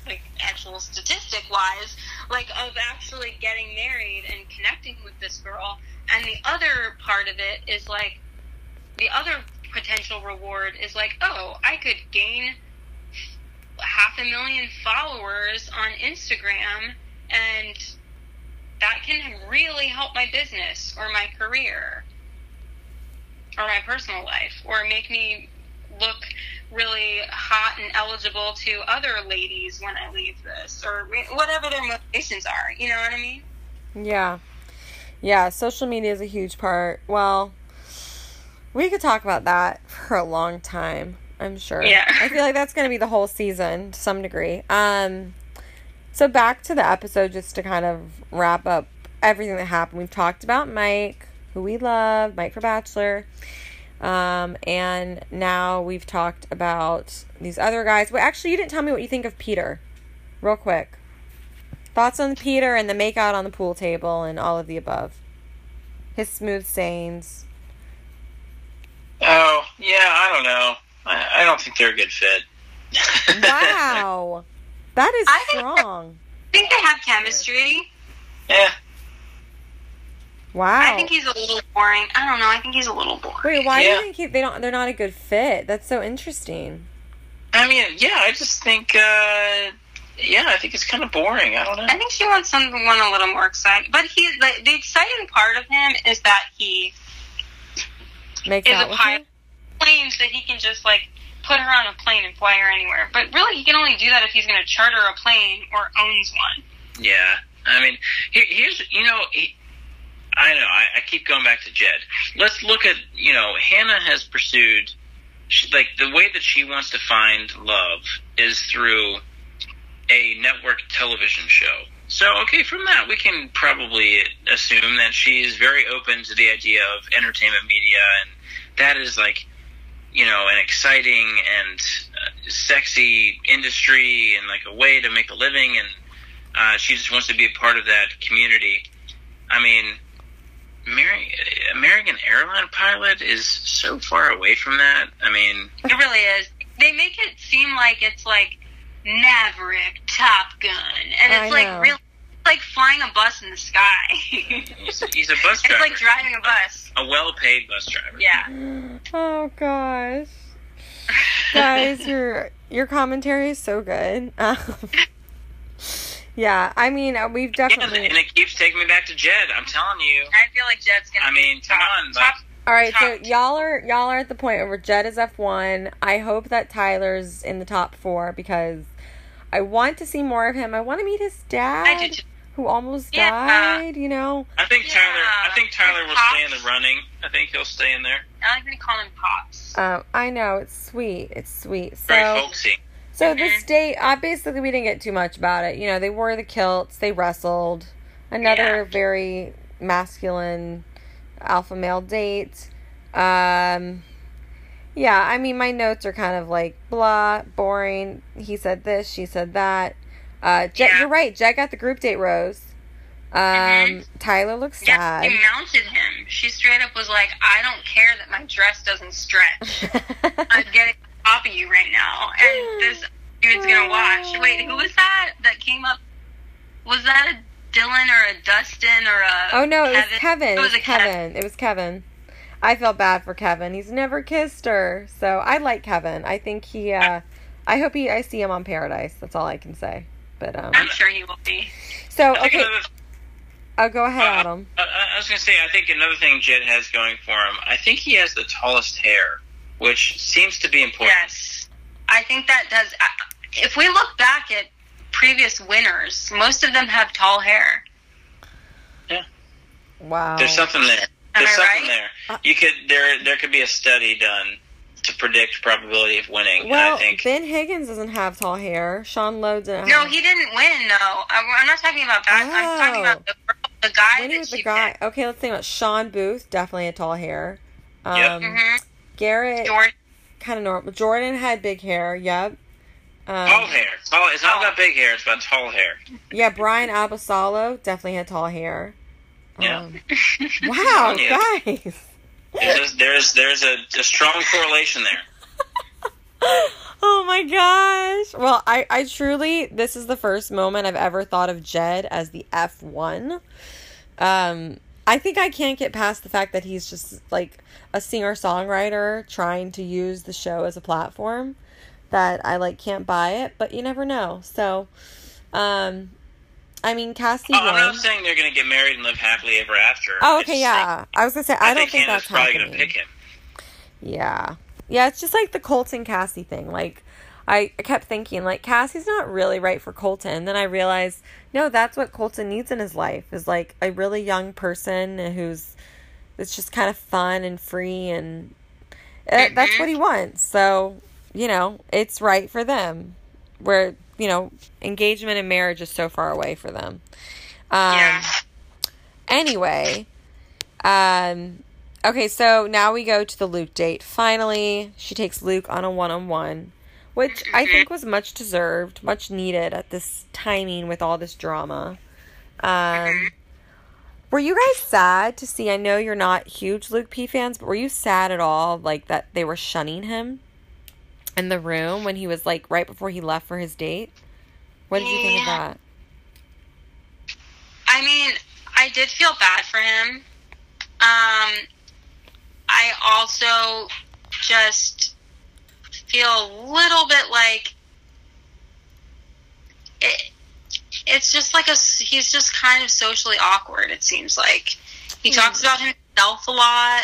like actual statistic wise, like of actually getting married and connecting with this girl. And the other part of it is like, the other potential reward is like, oh, I could gain half a million followers on Instagram and that can really help my business or my career or my personal life or make me look really hot and eligible to other ladies when I leave this or whatever their motivations are. You know what I mean? Yeah. Yeah, social media is a huge part. Well, we could talk about that for a long time, I'm sure. Yeah. I feel like that's going to be the whole season to some degree. Um so back to the episode just to kind of wrap up everything that happened. We've talked about Mike, who we love, Mike for Bachelor. Um, and now we've talked about these other guys. Well, actually, you didn't tell me what you think of Peter. Real quick. Thoughts on Peter and the makeout on the pool table and all of the above. His smooth sayings. oh yeah, I don't know. I, I don't think they're a good fit. Wow. that is I think- strong. I think they have chemistry. yeah, Wow. I think he's a little boring. I don't know. I think he's a little boring. Wait, why do Yeah. you think he, they don't they're not a good fit? That's so interesting. I mean, yeah, I just think, uh, yeah, I think it's kind of boring. I don't know. I think she wants someone a little more exciting. But he, the, the exciting part of him is that he Makes is out a with pilot. Claims that he can just like put her on a plane and fly her anywhere. But really, he can only do that if he's going to charter a plane or owns one. Yeah, I mean, here, here's you know, he, I know I, I keep going back to Jed. Let's look at you know, Hannah has pursued she, like the way that she wants to find love is through a network television show. So okay, from that we can probably assume that she is very open to the idea of entertainment media, and that is like you know an exciting and uh, sexy industry and like a way to make a living and uh, she just wants to be a part of that community. I mean, Mary, American airline pilot is so far away from that. I mean, It really is. They make it seem like it's like Maverick, Top Gun, and it's I like know. really like flying a bus in the sky. he's, he's a bus it's like driving a bus. a well-paid bus driver. Yeah. Oh gosh. Guys, your your commentary is so good. Um, Yeah, I mean, uh, we've Yeah, definitely. and it keeps taking me back to Jed. I'm telling you. I feel like Jed's gonna. I be mean, come top, on, like- top. All right, so y'all are y'all are at the point where Jed is F one. I hope that Tyler's in the top four because I want to see more of him. I want to meet his dad, I do too. who almost Yeah. died. You know, I think Yeah, Tyler. I think Tyler will Pops. stay in the running. I think he'll stay in there. I like when you call him pops. Um, I know it's sweet. It's sweet. Very So, folksy. So this date, uh, basically, we didn't get too much about it. You know, they wore the kilts, they wrestled. Another Yeah. very masculine alpha male date. Um, yeah, I mean, my notes are kind of like blah, boring. He said this, she said that. Uh, Jed, Yeah. you're right. Jed got the group date rose. Um, Mhm. Tyler looks Yeah, sad. she mounted him. She straight up was like, "I don't care that my dress doesn't stretch. I'm getting on top of you right now, and this dude's gonna watch." Wait, who was that that came up? Was that a Dylan or a Dustin or a? Oh no, it was Kevin. It was a Kevin. Kevin. It was Kevin. I felt bad for Kevin. He's never kissed her, so I like Kevin. I think he. uh I hope he. I see him on Paradise. That's all I can say. But um. I'm sure he will be. So I think okay. another, Oh, go ahead, Uh, Adam. I, I was going to say, I think another thing Jed has going for him, I think he has the tallest hair, which seems to be important. Yes, I think that does. If we look back at previous winners, most of them have tall hair. Yeah. Wow. There's something there. There's something right? Uh, there. You could there there could be a study done to predict probability of winning. Well, I think Ben Higgins doesn't have tall hair. Sean Lowe didn't. No, have he didn't win. No, I'm I'm not talking about that. I'm talking Oh. about the, girl- the guy Winnie that was the guy. picked. Okay, let's think about Shawn Booth. Definitely a tall hair. Um, Yep. hmm Garrett, Jordan. kind of normal. Jordan had big hair. Yep. Um, tall hair. Tall. It's not about big hair. It's about tall hair. Yeah, Bryan Abasolo definitely had tall hair. Yeah. Um, wow, Yeah. guys. There's there's there's a, a strong correlation there. oh my gosh. Well, I, I truly, this is the first moment I've ever thought of Jed as the F1. Um, I think I can't get past the fact that he's just like a singer songwriter trying to use the show as a platform. That I like can't buy it, but you never know. So, um, I mean, Cassie Oh, I'm not saying they're going to get married and live happily ever after. Oh, okay, just yeah. I was gonna say Think, I, don't think, Hannah's that's probably going to pick him. Yeah. Yeah, it's just like the Colton Cassie thing. Like I, I kept thinking like Cassie's not really right for Colton. Then I realized no, that's what Colton needs in his life is like a really young person who's it's just kind of fun and free and uh, that's Mhm. what he wants. So, you know, it's right for them. Where, you know, engagement and marriage is so far away for them. Um Yeah. anyway, um, okay, so now we go to the Luke date. Finally, she takes Luke on a one on one, which I think was much deserved, much needed at this timing with all this drama. Um, were you guys sad to see? I know you're not huge Luke P fans, but were you sad at all, like that they were shunning him in the room when he was like right before he left for his date? What did you think of that? I mean, I did feel bad for him. Um, I also just feel a little bit like it, it's just like a he's just kind of socially awkward. It seems like he hmm. talks about himself a lot.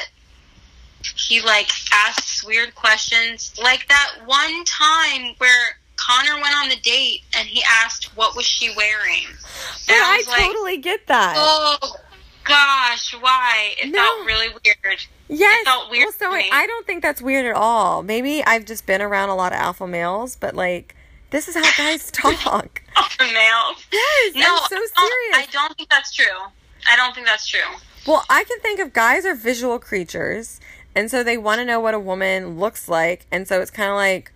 He like asks weird questions, like that one time where Connor went on the date and he asked what was she wearing. But And I, was like, totally get that. Oh gosh, why? It No. felt really weird. Yes. It felt weird well, so me. I don't think that's weird at all. Maybe I've just been around a lot of alpha males, but like this is how guys talk. Alpha males. yes, No, I'm so I don't- serious. I don't think that's true. I don't think that's true. well, I can think of guys are visual creatures, and so they want to know what a woman looks like, and so it's kind of like,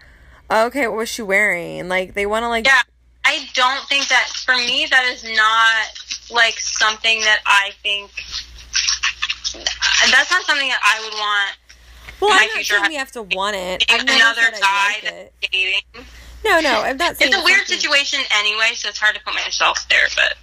okay, what was she wearing? Like they want to like. Yeah, I don't think that for me that is not like something that I think. That's not something that I would want. Well, I'm not saying we have to want it. I've If never another guy like it. dating. No, no, I'm not saying It's a weird something- situation anyway, so it's hard to put myself there. But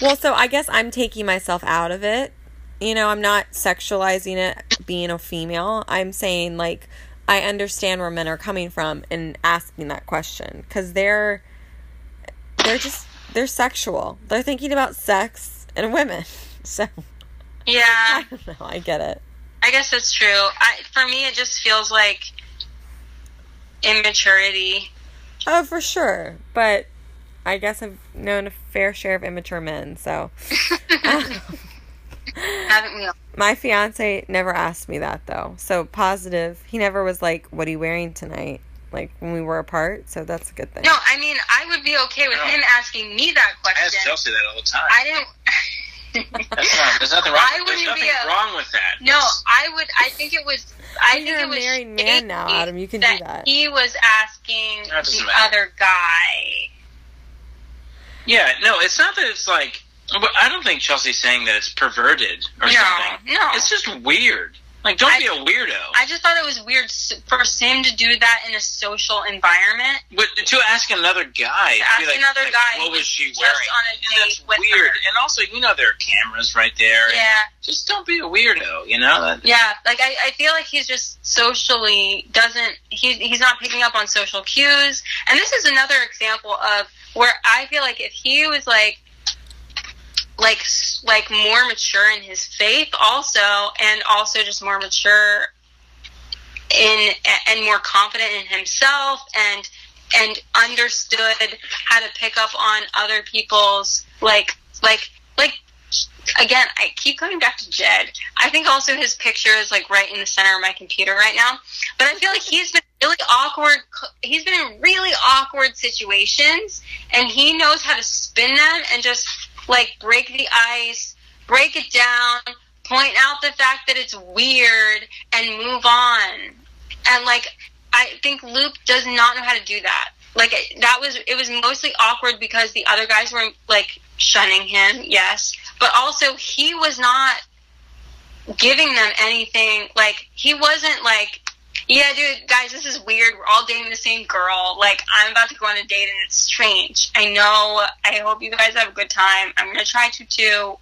Well, so I guess I'm taking myself out of it. You know, I'm not sexualizing it being a female. I'm saying like I understand where men are coming from and asking that question cuz they're they're just they're sexual. They're thinking about sex and women. So, yeah, I don't know. I get it. I guess that's true. I, for me, it just feels like immaturity. Oh, for sure. But I guess I've known a fair share of immature men, so Haven't we all? My fiance never asked me that though. So positive. He never was like, "What are you wearing tonight?" Like when we were apart. So that's a good thing. No, I mean I would be okay with No. him asking me that question. I ask. Chelsea that all the time. I didn't. That's not, there's nothing wrong. I there's nothing a- wrong with that. No, I would. I think it was. I think You're it a was married man now, Adam. You can do that. He was asking the matter. other guy. Yeah, no, it's not that it's like. but I don't think Chelsea's saying that it's perverted or No, something. no. It's just weird. Like, don't I- be a weirdo. I just thought it was weird for him to do that in a social environment. but to ask another guy, To ask like, another like, guy what was she just wearing? on a and date that's with weird. her. And also, you know, there are cameras right there. Yeah, Just don't be a weirdo. You know. Yeah. Like I, I feel like he's just socially doesn't. He's he's not picking up on social cues. And this is another example of where I feel like if he was like like like more mature in his faith also and also just more mature in and more confident in himself and and understood how to pick up on other people's like like like again I keep coming back to Jed. I think also his picture is like right in the center of my computer right now. But I feel like he's been really awkward he's been in really awkward situations and he knows how to spin them and just like break the ice, break it down, point out the fact that it's weird and move on. And like I think Luke does not know how to do that. Like that was it was mostly awkward because the other guys were like shunning him, yes, but also he was not giving them anything like he wasn't like yeah, dude, guys, this is weird. We're all dating the same girl. Like, I'm about to go on a date and it's strange. I know. I hope you guys have a good time. I'm going to try to too.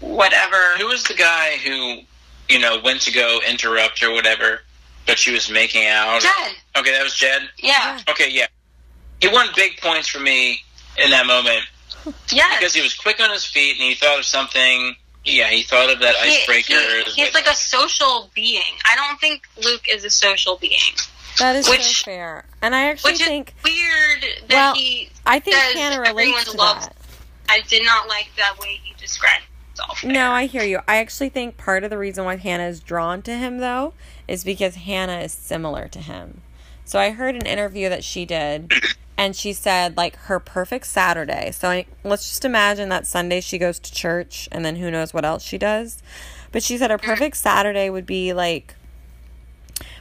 Whatever. Who was the guy who, you know, went to go interrupt or whatever, but she was making out? Jed. Okay, that was Jed. Yeah. Okay, yeah. He won big points for me in that moment Yes. because he was quick on his feet and he thought of something. Yeah, he thought of that He- icebreaker. he- he's like a social being. I don't think Luke is a social being. That is Which- so fair. And I actually Which is think weird that Well, he. I think says Hannah relates everyone to loves- that. I did not like that way he described himself. there. No, I hear you. I actually think part of the reason why Hannah is drawn to him though is because Hannah is similar to him. So I heard an interview that she did and she said like her perfect Saturday. So I, let's just imagine that Sunday she goes to church and then who knows what else she does. But she said her perfect Saturday would be like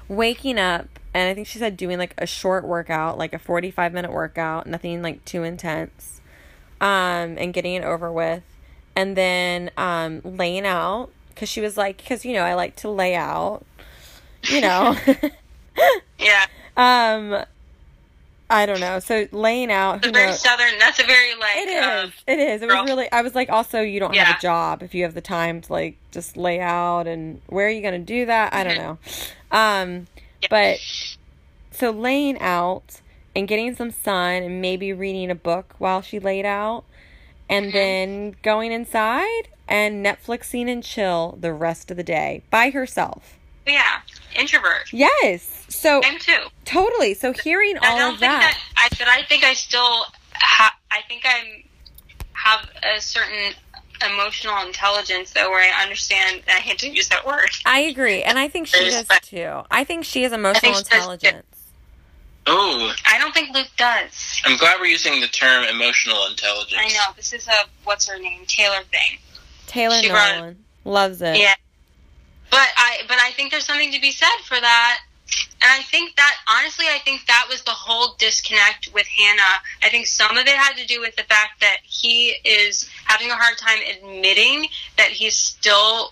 waking up and I think she said doing like a short workout, like a 45 minute workout, nothing like too intense. Um and getting it over with and then um laying out cuz she was like cuz you know I like to lay out. You know. Yeah. um I don't know. So laying out It's very southern. That's a very like. It is. um, it is. It girl. was really. I was like, also, you don't have a job if you have the time to like just lay out and where are you going to do that? I don't know. Um, Yeah. but so laying out and getting some sun and maybe reading a book while she laid out, and Mhm. then going inside and Netflixing and chill the rest of the day by herself. yeah. Introvert. Yes. So I'm too. totally. So hearing I all don't of think that. that. I, but I think I still. Ha, I think I'm have a certain emotional intelligence, though, where I understand. I hate to use that word. I agree, and I think she does Respect. too. I think she has emotional she does, intelligence. Oh, I don't think Luke does. I'm glad we're using the term emotional intelligence. I know this is a what's her name Taylor thing. Taylor She brought Nolan loves it. Yeah. But I but I think there's something to be said for that. And I think that honestly I think that was the whole disconnect with Hannah. I think some of it had to do with the fact that he is having a hard time admitting that he's still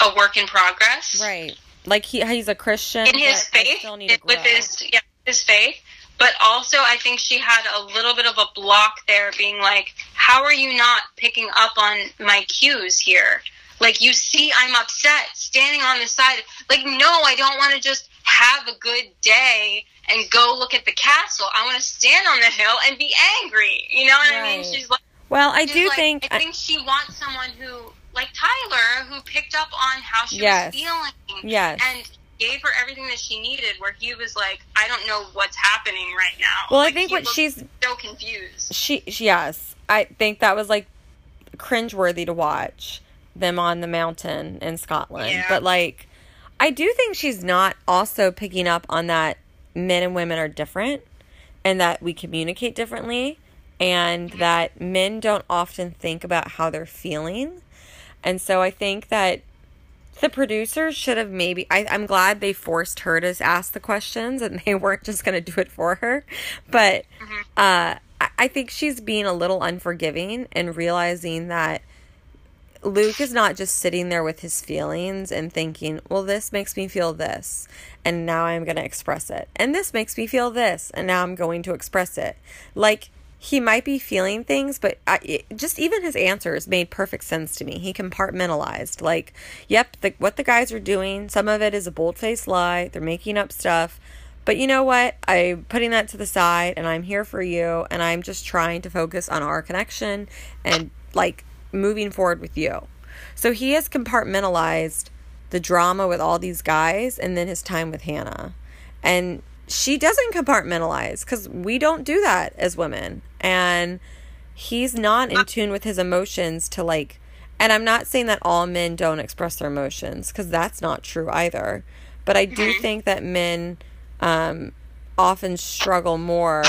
a work in progress. Right. Like he he's a Christian. In his faith still need to with his yeah, his faith. But also I think she had a little bit of a block there being like, How are you not picking up on my cues here? Like you see I'm upset standing on the side like no, I don't want to just have a good day and go look at the castle. I want to stand on the hill and be angry. You know what I mean? Right. She's like Well, I do like- think I think she wants someone who like Tyler who picked up on how she Yes. was feeling yes. and gave her everything that she needed where he was like i don't know what's happening right now well, I think what she's so confused she she- yes, I think that was like cringeworthy to watch them on the mountain in Scotland. Yeah. But like I do think she's not also picking up on that men and women are different and that we communicate differently and that men don't often think about how they're feeling. And so I think that the producers should have maybe I, i'm glad they forced her to ask the questions and they weren't just going to do it for her but uh, I, I think she's being a little unforgiving and realizing that luke is not just sitting there with his feelings and thinking well this makes me feel this and now i'm going to express it and this makes me feel this and now i'm going to express it like he might be feeling things, but I, it, just even his answers made perfect sense to me. He compartmentalized, like, yep, the, what the guys are doing, some of it is a bold faced lie. They're making up stuff. But you know what? I'm putting that to the side and I'm here for you and I'm just trying to focus on our connection and like moving forward with you. So he has compartmentalized the drama with all these guys and then his time with Hannah. And she doesn't compartmentalize because we don't do that as women. And he's not in tune with his emotions to like, and I'm not saying that all men don't express their emotions because that's not true either. But I do think that men um, often struggle more,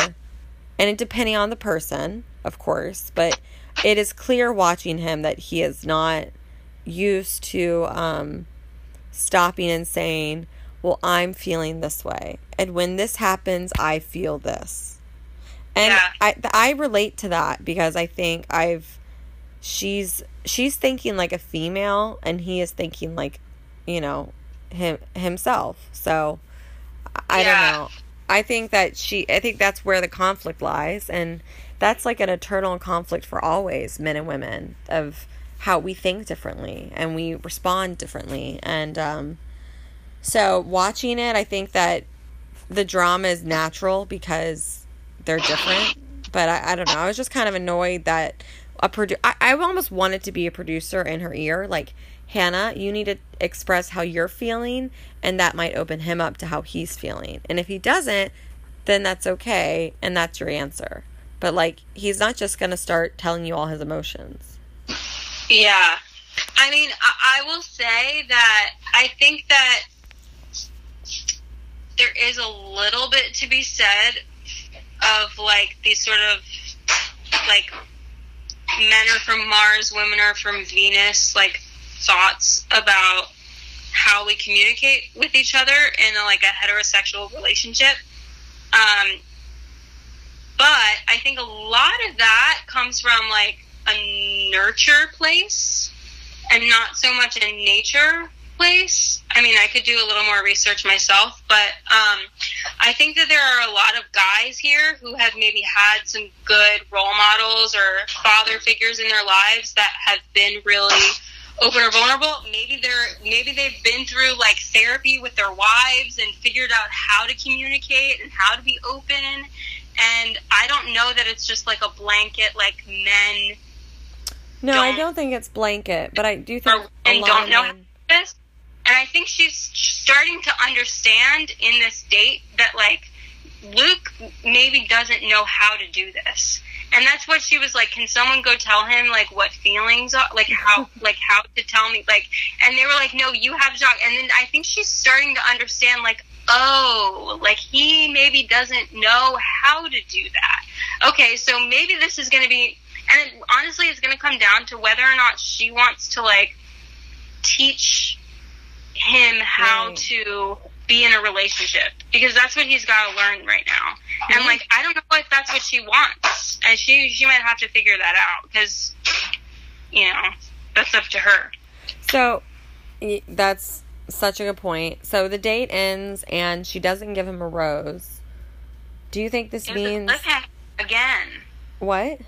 and it, depending on the person, of course, but it is clear watching him that he is not used to um, stopping and saying, well, I'm feeling this way. And when this happens, I feel this. And Yeah. I I relate to that because I think I've she's she's thinking like a female and he is thinking like, you know, him himself. So I Yeah. don't know. I think that she I think that's where the conflict lies and that's like an eternal conflict for always men and women of how we think differently and we respond differently and um so watching it, I think that the drama is natural because they're different. But I, I don't know. I was just kind of annoyed that a produ- I, I almost wanted to be a producer in her ear, like Hannah, you need to express how you're feeling, and that might open him up to how he's feeling. And if he doesn't, then that's okay, and that's your answer. But like, he's not just gonna start telling you all his emotions. Yeah. I mean, I, I will say that I think that there is a little bit to be said of like these sort of like men are from Mars, women are from Venus, like thoughts about how we communicate with each other in a, like a heterosexual relationship. Um, but I think a lot of that comes from like a nurture place and not so much a nature place. I mean, I could do a little more research myself, but um, I think that there are a lot of guys here who have maybe had some good role models or father figures in their lives that have been really open or vulnerable. Maybe they're maybe they've been through like therapy with their wives and figured out how to communicate and how to be open. And I don't know that it's just like a blanket like men No, I Don't- think it's blanket, but I do think and don't know men- this. And I think she's starting to understand in this date that like Luke maybe doesn't know how to do this. And that's what she was like, can someone go tell him like what feelings are like how like how to tell me like and they were like, No, you have to and then I think she's starting to understand like, oh, like he maybe doesn't know how to do that. Okay, so maybe this is gonna be and it, honestly it's gonna come down to whether or not she wants to like teach him how Right. to be in a relationship because that's what he's got to learn right now. And like, I don't know if that's what she wants, and she she might have to figure that out because you know that's up to her. So that's such a good point. So the date ends and she doesn't give him a rose. Do you think this means again. what?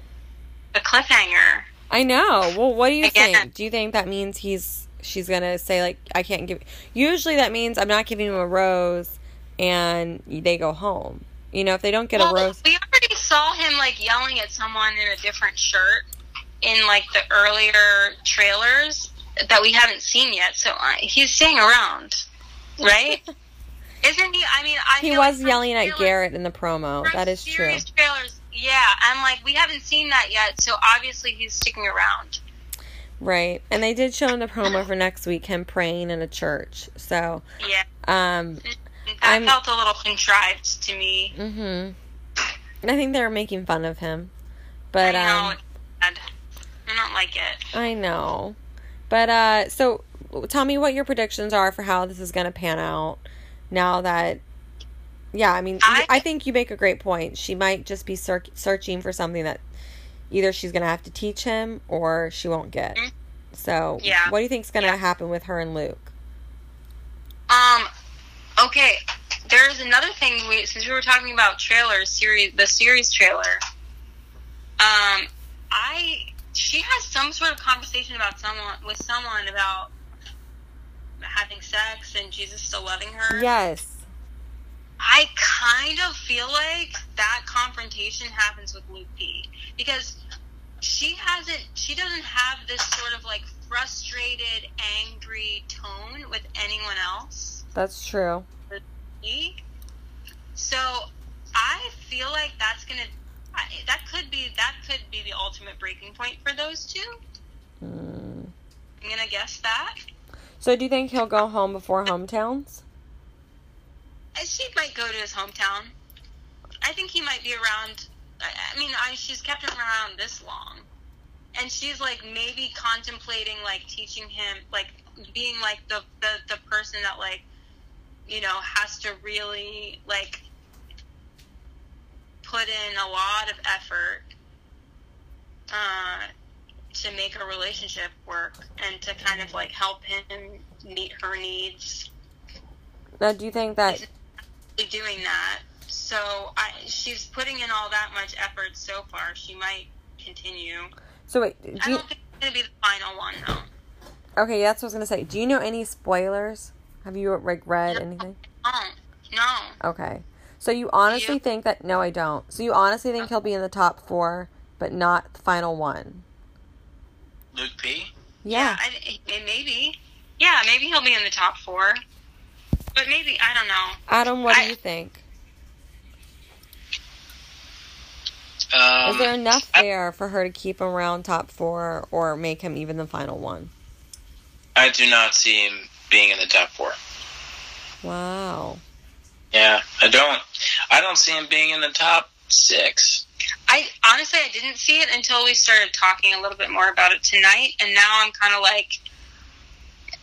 A cliffhanger. I know. Well, what do you Again. think? Do you think that means he's she's gonna say like I can't give? Usually that means I'm not giving him a rose, and they go home. You know, if they don't get well, a rose, we already saw him like yelling at someone in a different shirt in like the earlier trailers that we haven't seen yet. So uh, he's staying around, right? Isn't he? I mean, I he was like yelling at Garrett in the promo. That is true. Trailers, yeah, I'm like we haven't seen that yet, so obviously he's sticking around. Right. And they did show in the promo for next week him praying in a church. So, Yeah, um, that I'm- felt a little contrived to me. Mm-hmm. I think they were making fun of him. But, I know. um, it's bad. I don't like it. I know. But, uh, so tell me what your predictions are for how this is going to pan out now that, yeah, I mean, I, I- think you make a great point. She might just be search- searching for something that either she's going to have to teach him or she won't get. Mhm. So, Yeah. what do you think's going to Yeah. happen with her and Luke? Um, okay. There's another thing. We since we were talking about trailers, series, the series trailer. Um, I she has some sort of conversation about someone with someone about having sex and Jesus still loving her. Yes. I kind of feel like that confrontation happens with Luke P because she hasn't she doesn't have this sort of like frustrated, angry tone with anyone else. That's true. So I feel like that's gonna that could be that could be the ultimate breaking point for those two. Mm. I'm gonna guess that. So, do you think he'll go home before hometowns? I- She might go to his hometown. I think he might be around. I, I mean, I, she's kept him around this long, and she's like maybe contemplating like teaching him, like being like the the the person that like you know has to really like put in a lot of effort uh, to make a relationship work and to kind of like help him meet her needs Now, do you think that? doing that. So I, she's putting in all that much effort so far. She might continue. So wait, do I you, don't think it's gonna be the final one though. okay, that's what I was gonna say. Do you know any spoilers? Have you like read anything? Oh no, Okay, so you honestly You? think that? No, I don't. So you honestly think he'll be in the top four, but not the final one? Luke P. Yeah. I, it, maybe. Yeah, maybe he'll be in the top four. But maybe I don't know. Adam, what do you think? Um, Is there enough I- there for her to keep him around top four, or make him even the final one? I do not see him being in the top four. Wow. Yeah, I don't. I don't see him being in the top six. I honestly I didn't see it until we started talking a little bit more about it tonight, and now I'm kind of like,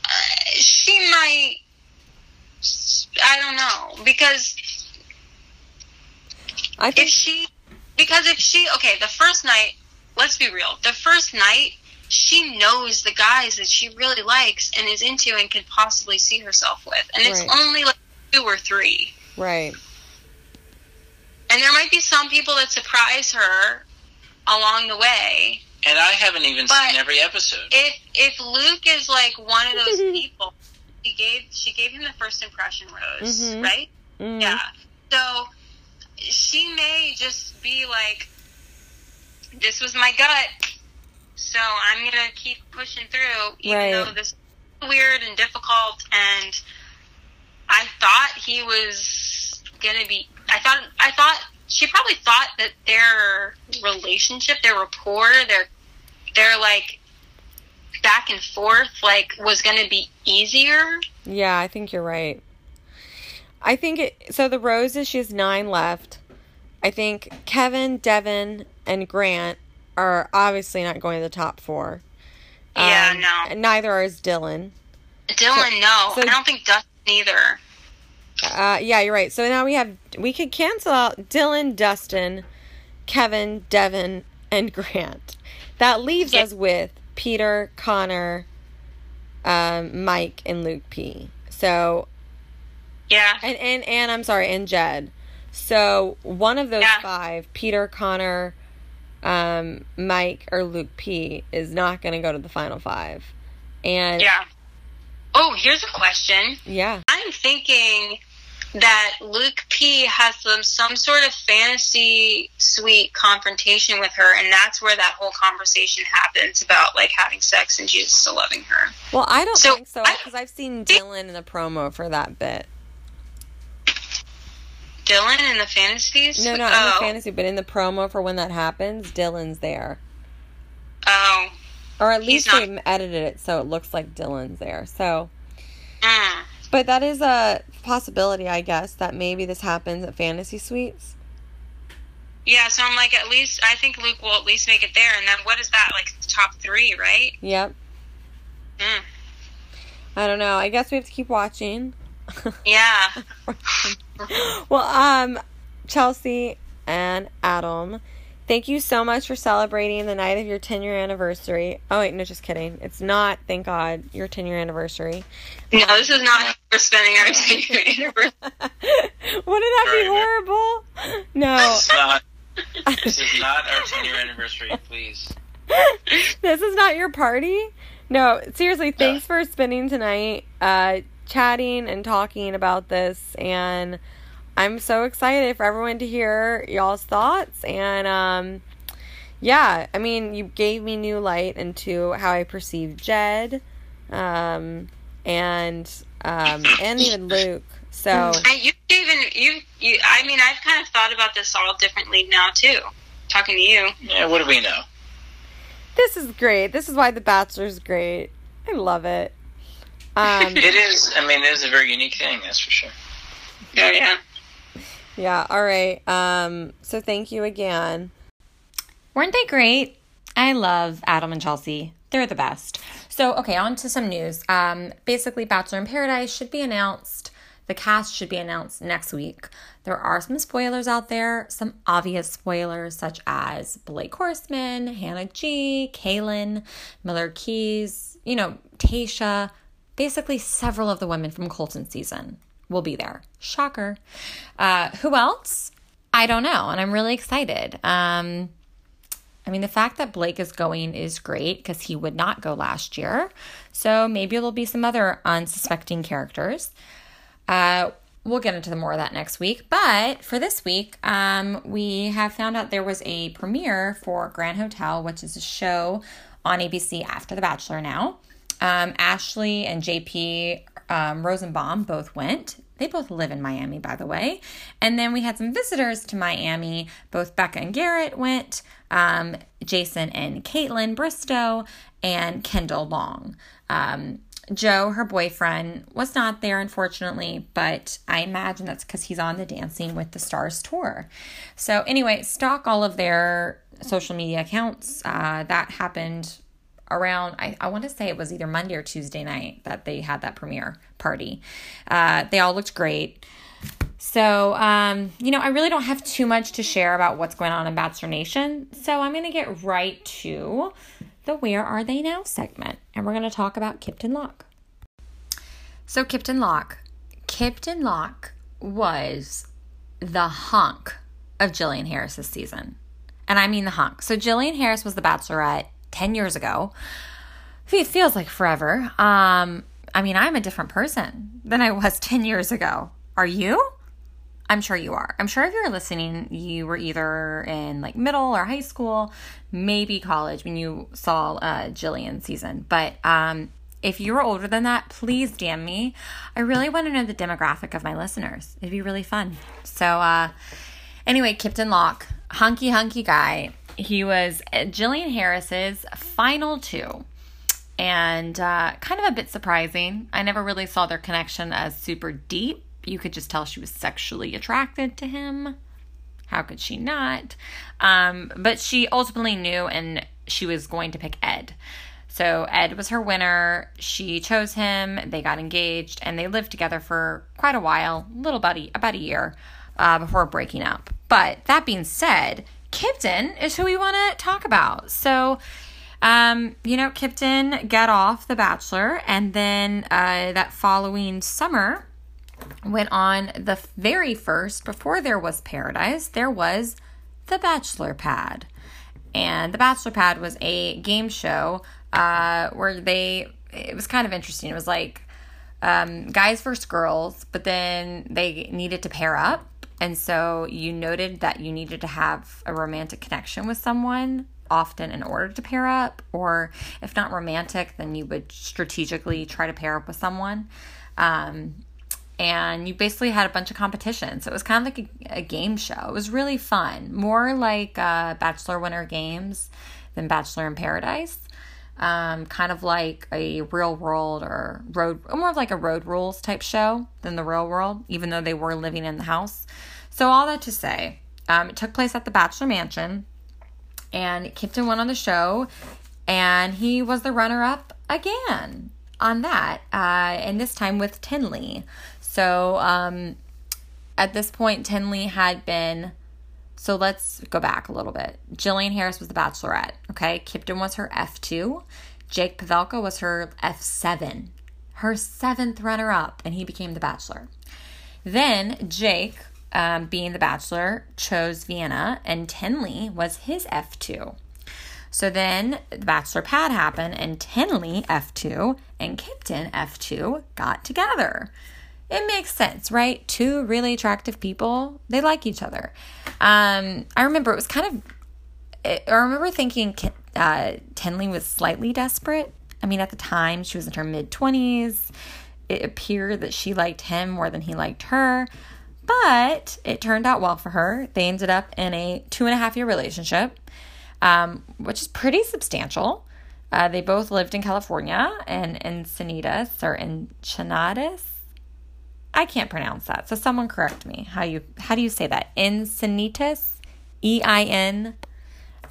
uh, she might. I don't know because I if think she because if she okay the first night let's be real the first night she knows the guys that she really likes and is into and could possibly see herself with and it's only like two or three right. and there might be some people that surprise her along the way And I haven't even But- seen every episode. if if luke is like one of those people she gave she gave him the first impression rose Mhm. right Mhm. Yeah. So she may just be like, this was my gut, so I'm going to keep pushing through, even Right. though this is weird and difficult. And I thought he was going to be, I thought, I thought, she probably thought that their relationship, their rapport, their, their like, back and forth, like, was going to be easier. Yeah, I think you're right. I think it. So the roses, she has nine left. I think Kevin, Devin, and Grant are obviously not going to the top four. Yeah, Um, no. and Neither is Dylan. Dylan, no. so- I don't think Dustin either. Uh, yeah, you're right. So now we have we could cancel out Dylan, Dustin, Kevin, Devin, and Grant. That leaves Yeah. us with Peter, Connor, um, Mike, and Luke P. So Yeah. and and and I'm sorry, and Jed. So one of those Yeah. five, Peter, Connor, um, Mike, or Luke P, is not going to go to the final five. And Yeah. Oh, here's a question. yeah, I'm thinking that Luke P has some some sort of fantasy suite confrontation with her, and that's where that whole conversation happens about like having sex and Jesus still loving her. well, I don't So, think so because I've seen Dylan in the promo for that bit. Dylan in the fantasies? No, not oh. in the oh. fantasy, but in the promo for when that happens, Dylan's there. Oh. Or at least not- they edited it so it looks like Dylan's there. So, Mm. but that is a possibility, I guess, that maybe this happens at Fantasy Suites. Yeah, so I'm like, at least I think Luke will at least make it there. And then what is that like top three, right? Yep. Mm. I don't know. I guess we have to keep watching. Yeah. well, um, Chelsea and Adam, thank you so much for celebrating the night of your 10 year anniversary. Oh, wait, no, just kidding. It's not, thank God, your 10 year anniversary. No, this is not we're spending our 10 year anniversary. Wouldn't that be horrible? No, This is not. This is not our 10 year anniversary, please. this is not your party. No, seriously, thanks for spending tonight uh, chatting and talking about this. And I'm so excited for everyone to hear y'all's thoughts. And um, yeah, I mean, you gave me new light into how I perceive Jed um, and um, and even Luke. So I, you even you you. I mean, I've kind of thought about this all differently now too. Talking to you. Yeah, what do we know? this is great. This is why The Bachelor's great. I love it. Um, It is, I mean, it is a very unique thing, that's for sure. Oh yeah. Yeah, all right. Um, so thank you again. Weren't they great? I love Adam and Chelsea. They're the best. So, okay, on to some news. Um, basically, Bachelor in Paradise should be announced. The cast should be announced next week. There are some spoilers out there, some obvious spoilers, such as Blake Horstmann, Hannah G, Caelynn, Miller Keys, you know, Tayshia. Basically, several of the women from Colton season will be there. Shocker. Uh, who else? I don't know, and I'm really excited. Um, I mean, the fact that Blake is going is great because he would not go last year. So maybe there'll be some other unsuspecting characters. Uh, we'll get into more of that next week. But for this week, um, we have found out there was a premiere for Grand Hotel, which is a show on ABC after The Bachelor now. Um, Ashley and JP um, Rosenbaum both went. They both live in Miami, by the way. And then we had some visitors to Miami. Both Becca and Garrett went, um, Jason and Kaitlyn Bristowe, and Kendall Long. Um, Joe, her boyfriend, was not there, unfortunately, but I imagine that's because he's on the Dancing with the Stars tour. So, anyway, stalk all of their social media accounts. Uh, that happened around I, I want to say it was either Monday or Tuesday night that they had that premiere party. Uh, they all looked great. So, um, you know, I really don't have too much to share about what's going on in Bachelor Nation. So I'm going to get right to the Where Are They Now segment. And we're going to talk about Kiptyn Locke. So, Kiptyn Locke. Kiptyn Locke was the hunk of Jillian Harris this season. And I mean the hunk. So, Jillian Harris was the Bachelorette 10 years ago. It feels like forever. Um, I mean, I'm a different person than I was 10 years ago. Are you? I'm sure you are. I'm sure if you're listening, you were either in like middle or high school, maybe college when you saw uh, Jillian season. But um, if you were older than that, please DM me. I really want to know the demographic of my listeners. It'd be really fun. So, uh, anyway, Kiptyn Locke, hunky hunky guy. He was Jillian Harris's final two and uh, kind of a bit surprising. I never really saw their connection as super deep. You could just tell she was sexually attracted to him. How could she not? Um, but she ultimately knew and she was going to pick Ed. So Ed was her winner. She chose him. They got engaged and they lived together for quite a while, little a, about a year uh, before breaking up. But that being said, Kiptyn is who we want to talk about. So um, you know, Kiptyn got off The Bachelor, and then uh, that following summer went on the very first, before there was Paradise, there was The Bachelor Pad. And The Bachelor Pad was a game show uh, where they, it was kind of interesting. It was like um, guys versus girls, but then they needed to pair up. And so you noted that you needed to have a romantic connection with someone often in order to pair up, or if not romantic, then you would strategically try to pair up with someone. Um, and you basically had a bunch of competitions. So it was kind of like a, a game show. It was really fun, more like uh, Bachelor Winter Games than Bachelor in Paradise. um, kind of like a real world or road, more of like a road rules type show than the real world, even though they were living in the house. So, all that to say, um, it took place at the Bachelor Mansion, and Kiptyn went on the show, and he was the runner up again on that, uh, and this time with Tenley. So, um, at this point, Tenley had been. So let's go back a little bit. Jillian Harris was the bachelorette. Okay. Kiptyn was her F2. Jake Pavelka was her F7, her seventh runner up, and he became the bachelor. Then Jake, um, being the bachelor, chose Vienna, and Tenley was his F2. So then the bachelor pad happened, and Tenley F2 and Kiptyn F2 got together it makes sense, right? Two really attractive people, they like each other. Um, I remember it was kind of, I remember thinking uh, Tenley was slightly desperate. I mean, at the time, she was in her mid 20s. It appeared that she liked him more than he liked her, but it turned out well for her. They ended up in a two and a half year relationship, um, which is pretty substantial. Uh, they both lived in California and in Encinitas or Enchinadas. I can't pronounce that. So someone correct me. How you how do you say that? Encinitas? E I N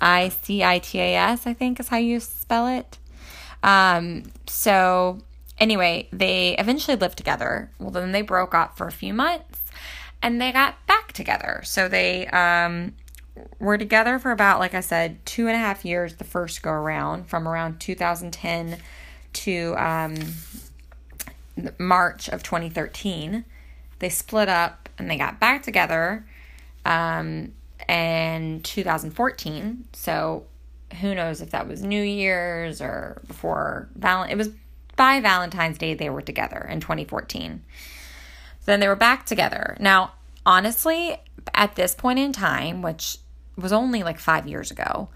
I C I T A S, I think is how you spell it. Um, so anyway, they eventually lived together. Well, then they broke up for a few months and they got back together. So they um, were together for about, like I said, two and a half years the first go around, from around 2010 to um, March of 2013. They split up and they got back together um, in 2014. So who knows if that was New Year's or before Val. It was by Valentine's Day they were together in 2014. Then they were back together. Now, honestly, at this point in time, which was only like five years ago,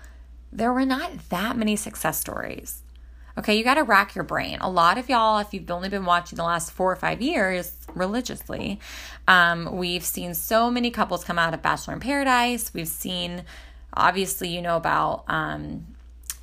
there were not that many success stories. Okay, you got to rack your brain. A lot of y'all, if you've only been watching the last four or five years religiously, um, we've seen so many couples come out of Bachelor in Paradise. We've seen, obviously, you know about, um,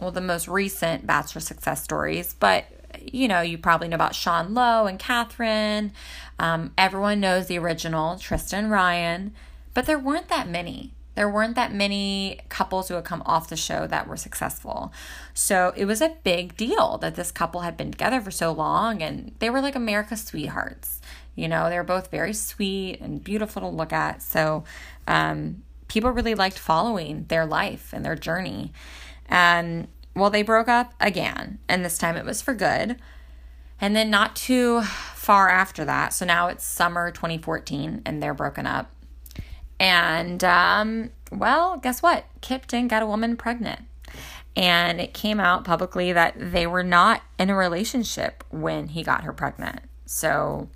well, the most recent Bachelor success stories, but you know, you probably know about Sean Lowe and Catherine. Um, everyone knows the original, Tristan Ryan, but there weren't that many there weren't that many couples who had come off the show that were successful. So it was a big deal that this couple had been together for so long and they were like America's sweethearts. You know, they were both very sweet and beautiful to look at. So um, people really liked following their life and their journey. And well, they broke up again, and this time it was for good. And then not too far after that, so now it's summer 2014 and they're broken up. And, um, well, guess what? Kiptyn got a woman pregnant. And it came out publicly that they were not in a relationship when he got her pregnant. So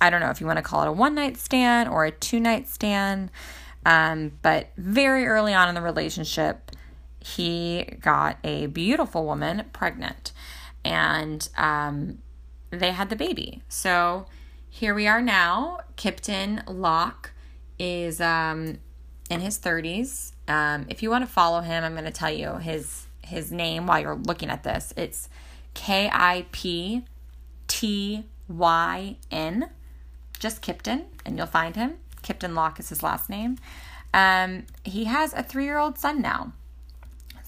I don't know if you want to call it a one night stand or a two night stand. Um, but very early on in the relationship, he got a beautiful woman pregnant. And um, they had the baby. So here we are now. Kiptyn Locke is um, in his 30s. Um, if you want to follow him, I'm going to tell you his his name while you're looking at this. It's K I P T Y N, just Kiptyn, and you'll find him. Kiptyn Locke is his last name. Um, he has a three year old son now.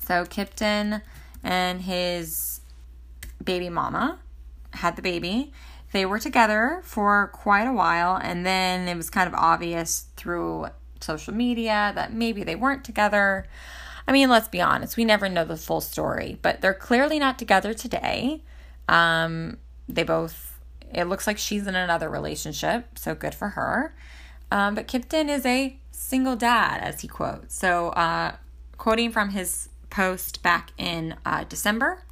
So Kiptyn and his baby mama had the baby. They were together for quite a while, and then it was kind of obvious through social media that maybe they weren't together. I mean, let's be honest, we never know the full story, but they're clearly not together today. Um, they both, it looks like she's in another relationship, so good for her. Um, but Kiptyn is a single dad, as he quotes. So, uh, quoting from his post back in uh, December,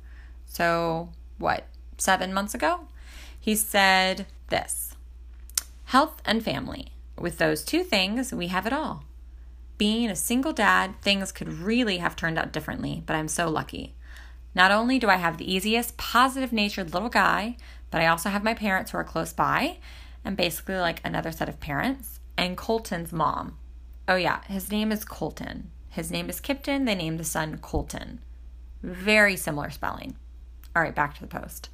so what, seven months ago? He said this Health and family. With those two things, we have it all. Being a single dad, things could really have turned out differently, but I'm so lucky. Not only do I have the easiest, positive natured little guy, but I also have my parents who are close by, and basically like another set of parents, and Colton's mom. Oh, yeah, his name is Colton. His name is Kiptyn. They named the son Colton. Very similar spelling. All right, back to the post.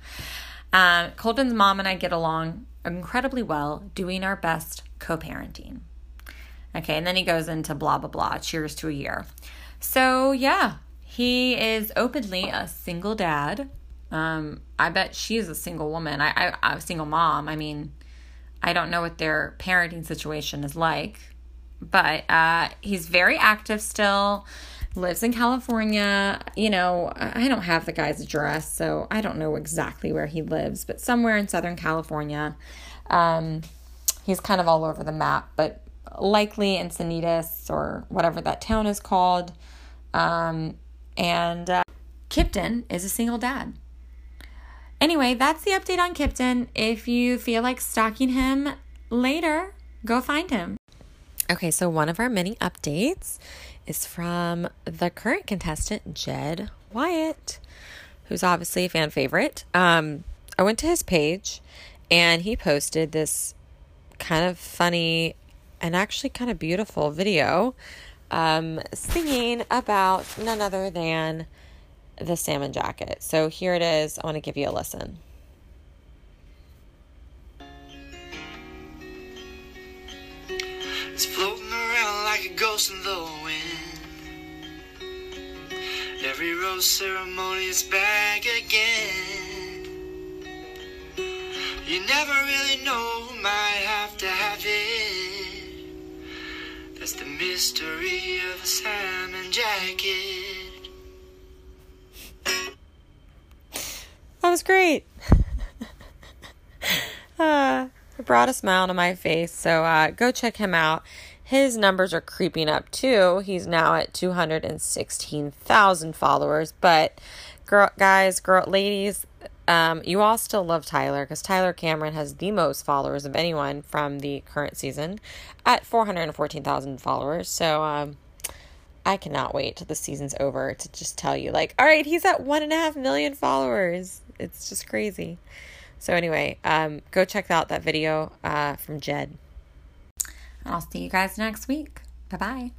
Um, Colton's mom and I get along incredibly well, doing our best co parenting. Okay, and then he goes into blah, blah, blah. Cheers to a year. So, yeah, he is openly a single dad. Um, I bet she's a single woman. I, I, a single mom. I mean, I don't know what their parenting situation is like, but uh, he's very active still. Lives in California. You know, I don't have the guy's address, so I don't know exactly where he lives, but somewhere in Southern California. Um, he's kind of all over the map, but likely Encinitas or whatever that town is called. Um, and uh, Kiptyn is a single dad. Anyway, that's the update on Kiptyn. If you feel like stalking him later, go find him. Okay, so one of our many updates is from the current contestant, Jed Wyatt, who's obviously a fan favorite. Um, I went to his page and he posted this kind of funny and actually kind of beautiful video um, singing about none other than the salmon jacket. So here it is. I want to give you a listen. It's floating around like a ghost in the wind. Every rose ceremony is back again. You never really know who might have to have it. That's the mystery of a salmon jacket. That was great. uh, it brought a smile to my face. So uh, go check him out. His numbers are creeping up too. He's now at 216,000 followers. But girl, guys, girl, ladies, um, you all still love Tyler because Tyler Cameron has the most followers of anyone from the current season at 414,000 followers. So um, I cannot wait till the season's over to just tell you, like, all right, he's at one and a half million followers. It's just crazy. So anyway, um, go check out that video uh, from Jed. I'll see you guys next week. Bye bye.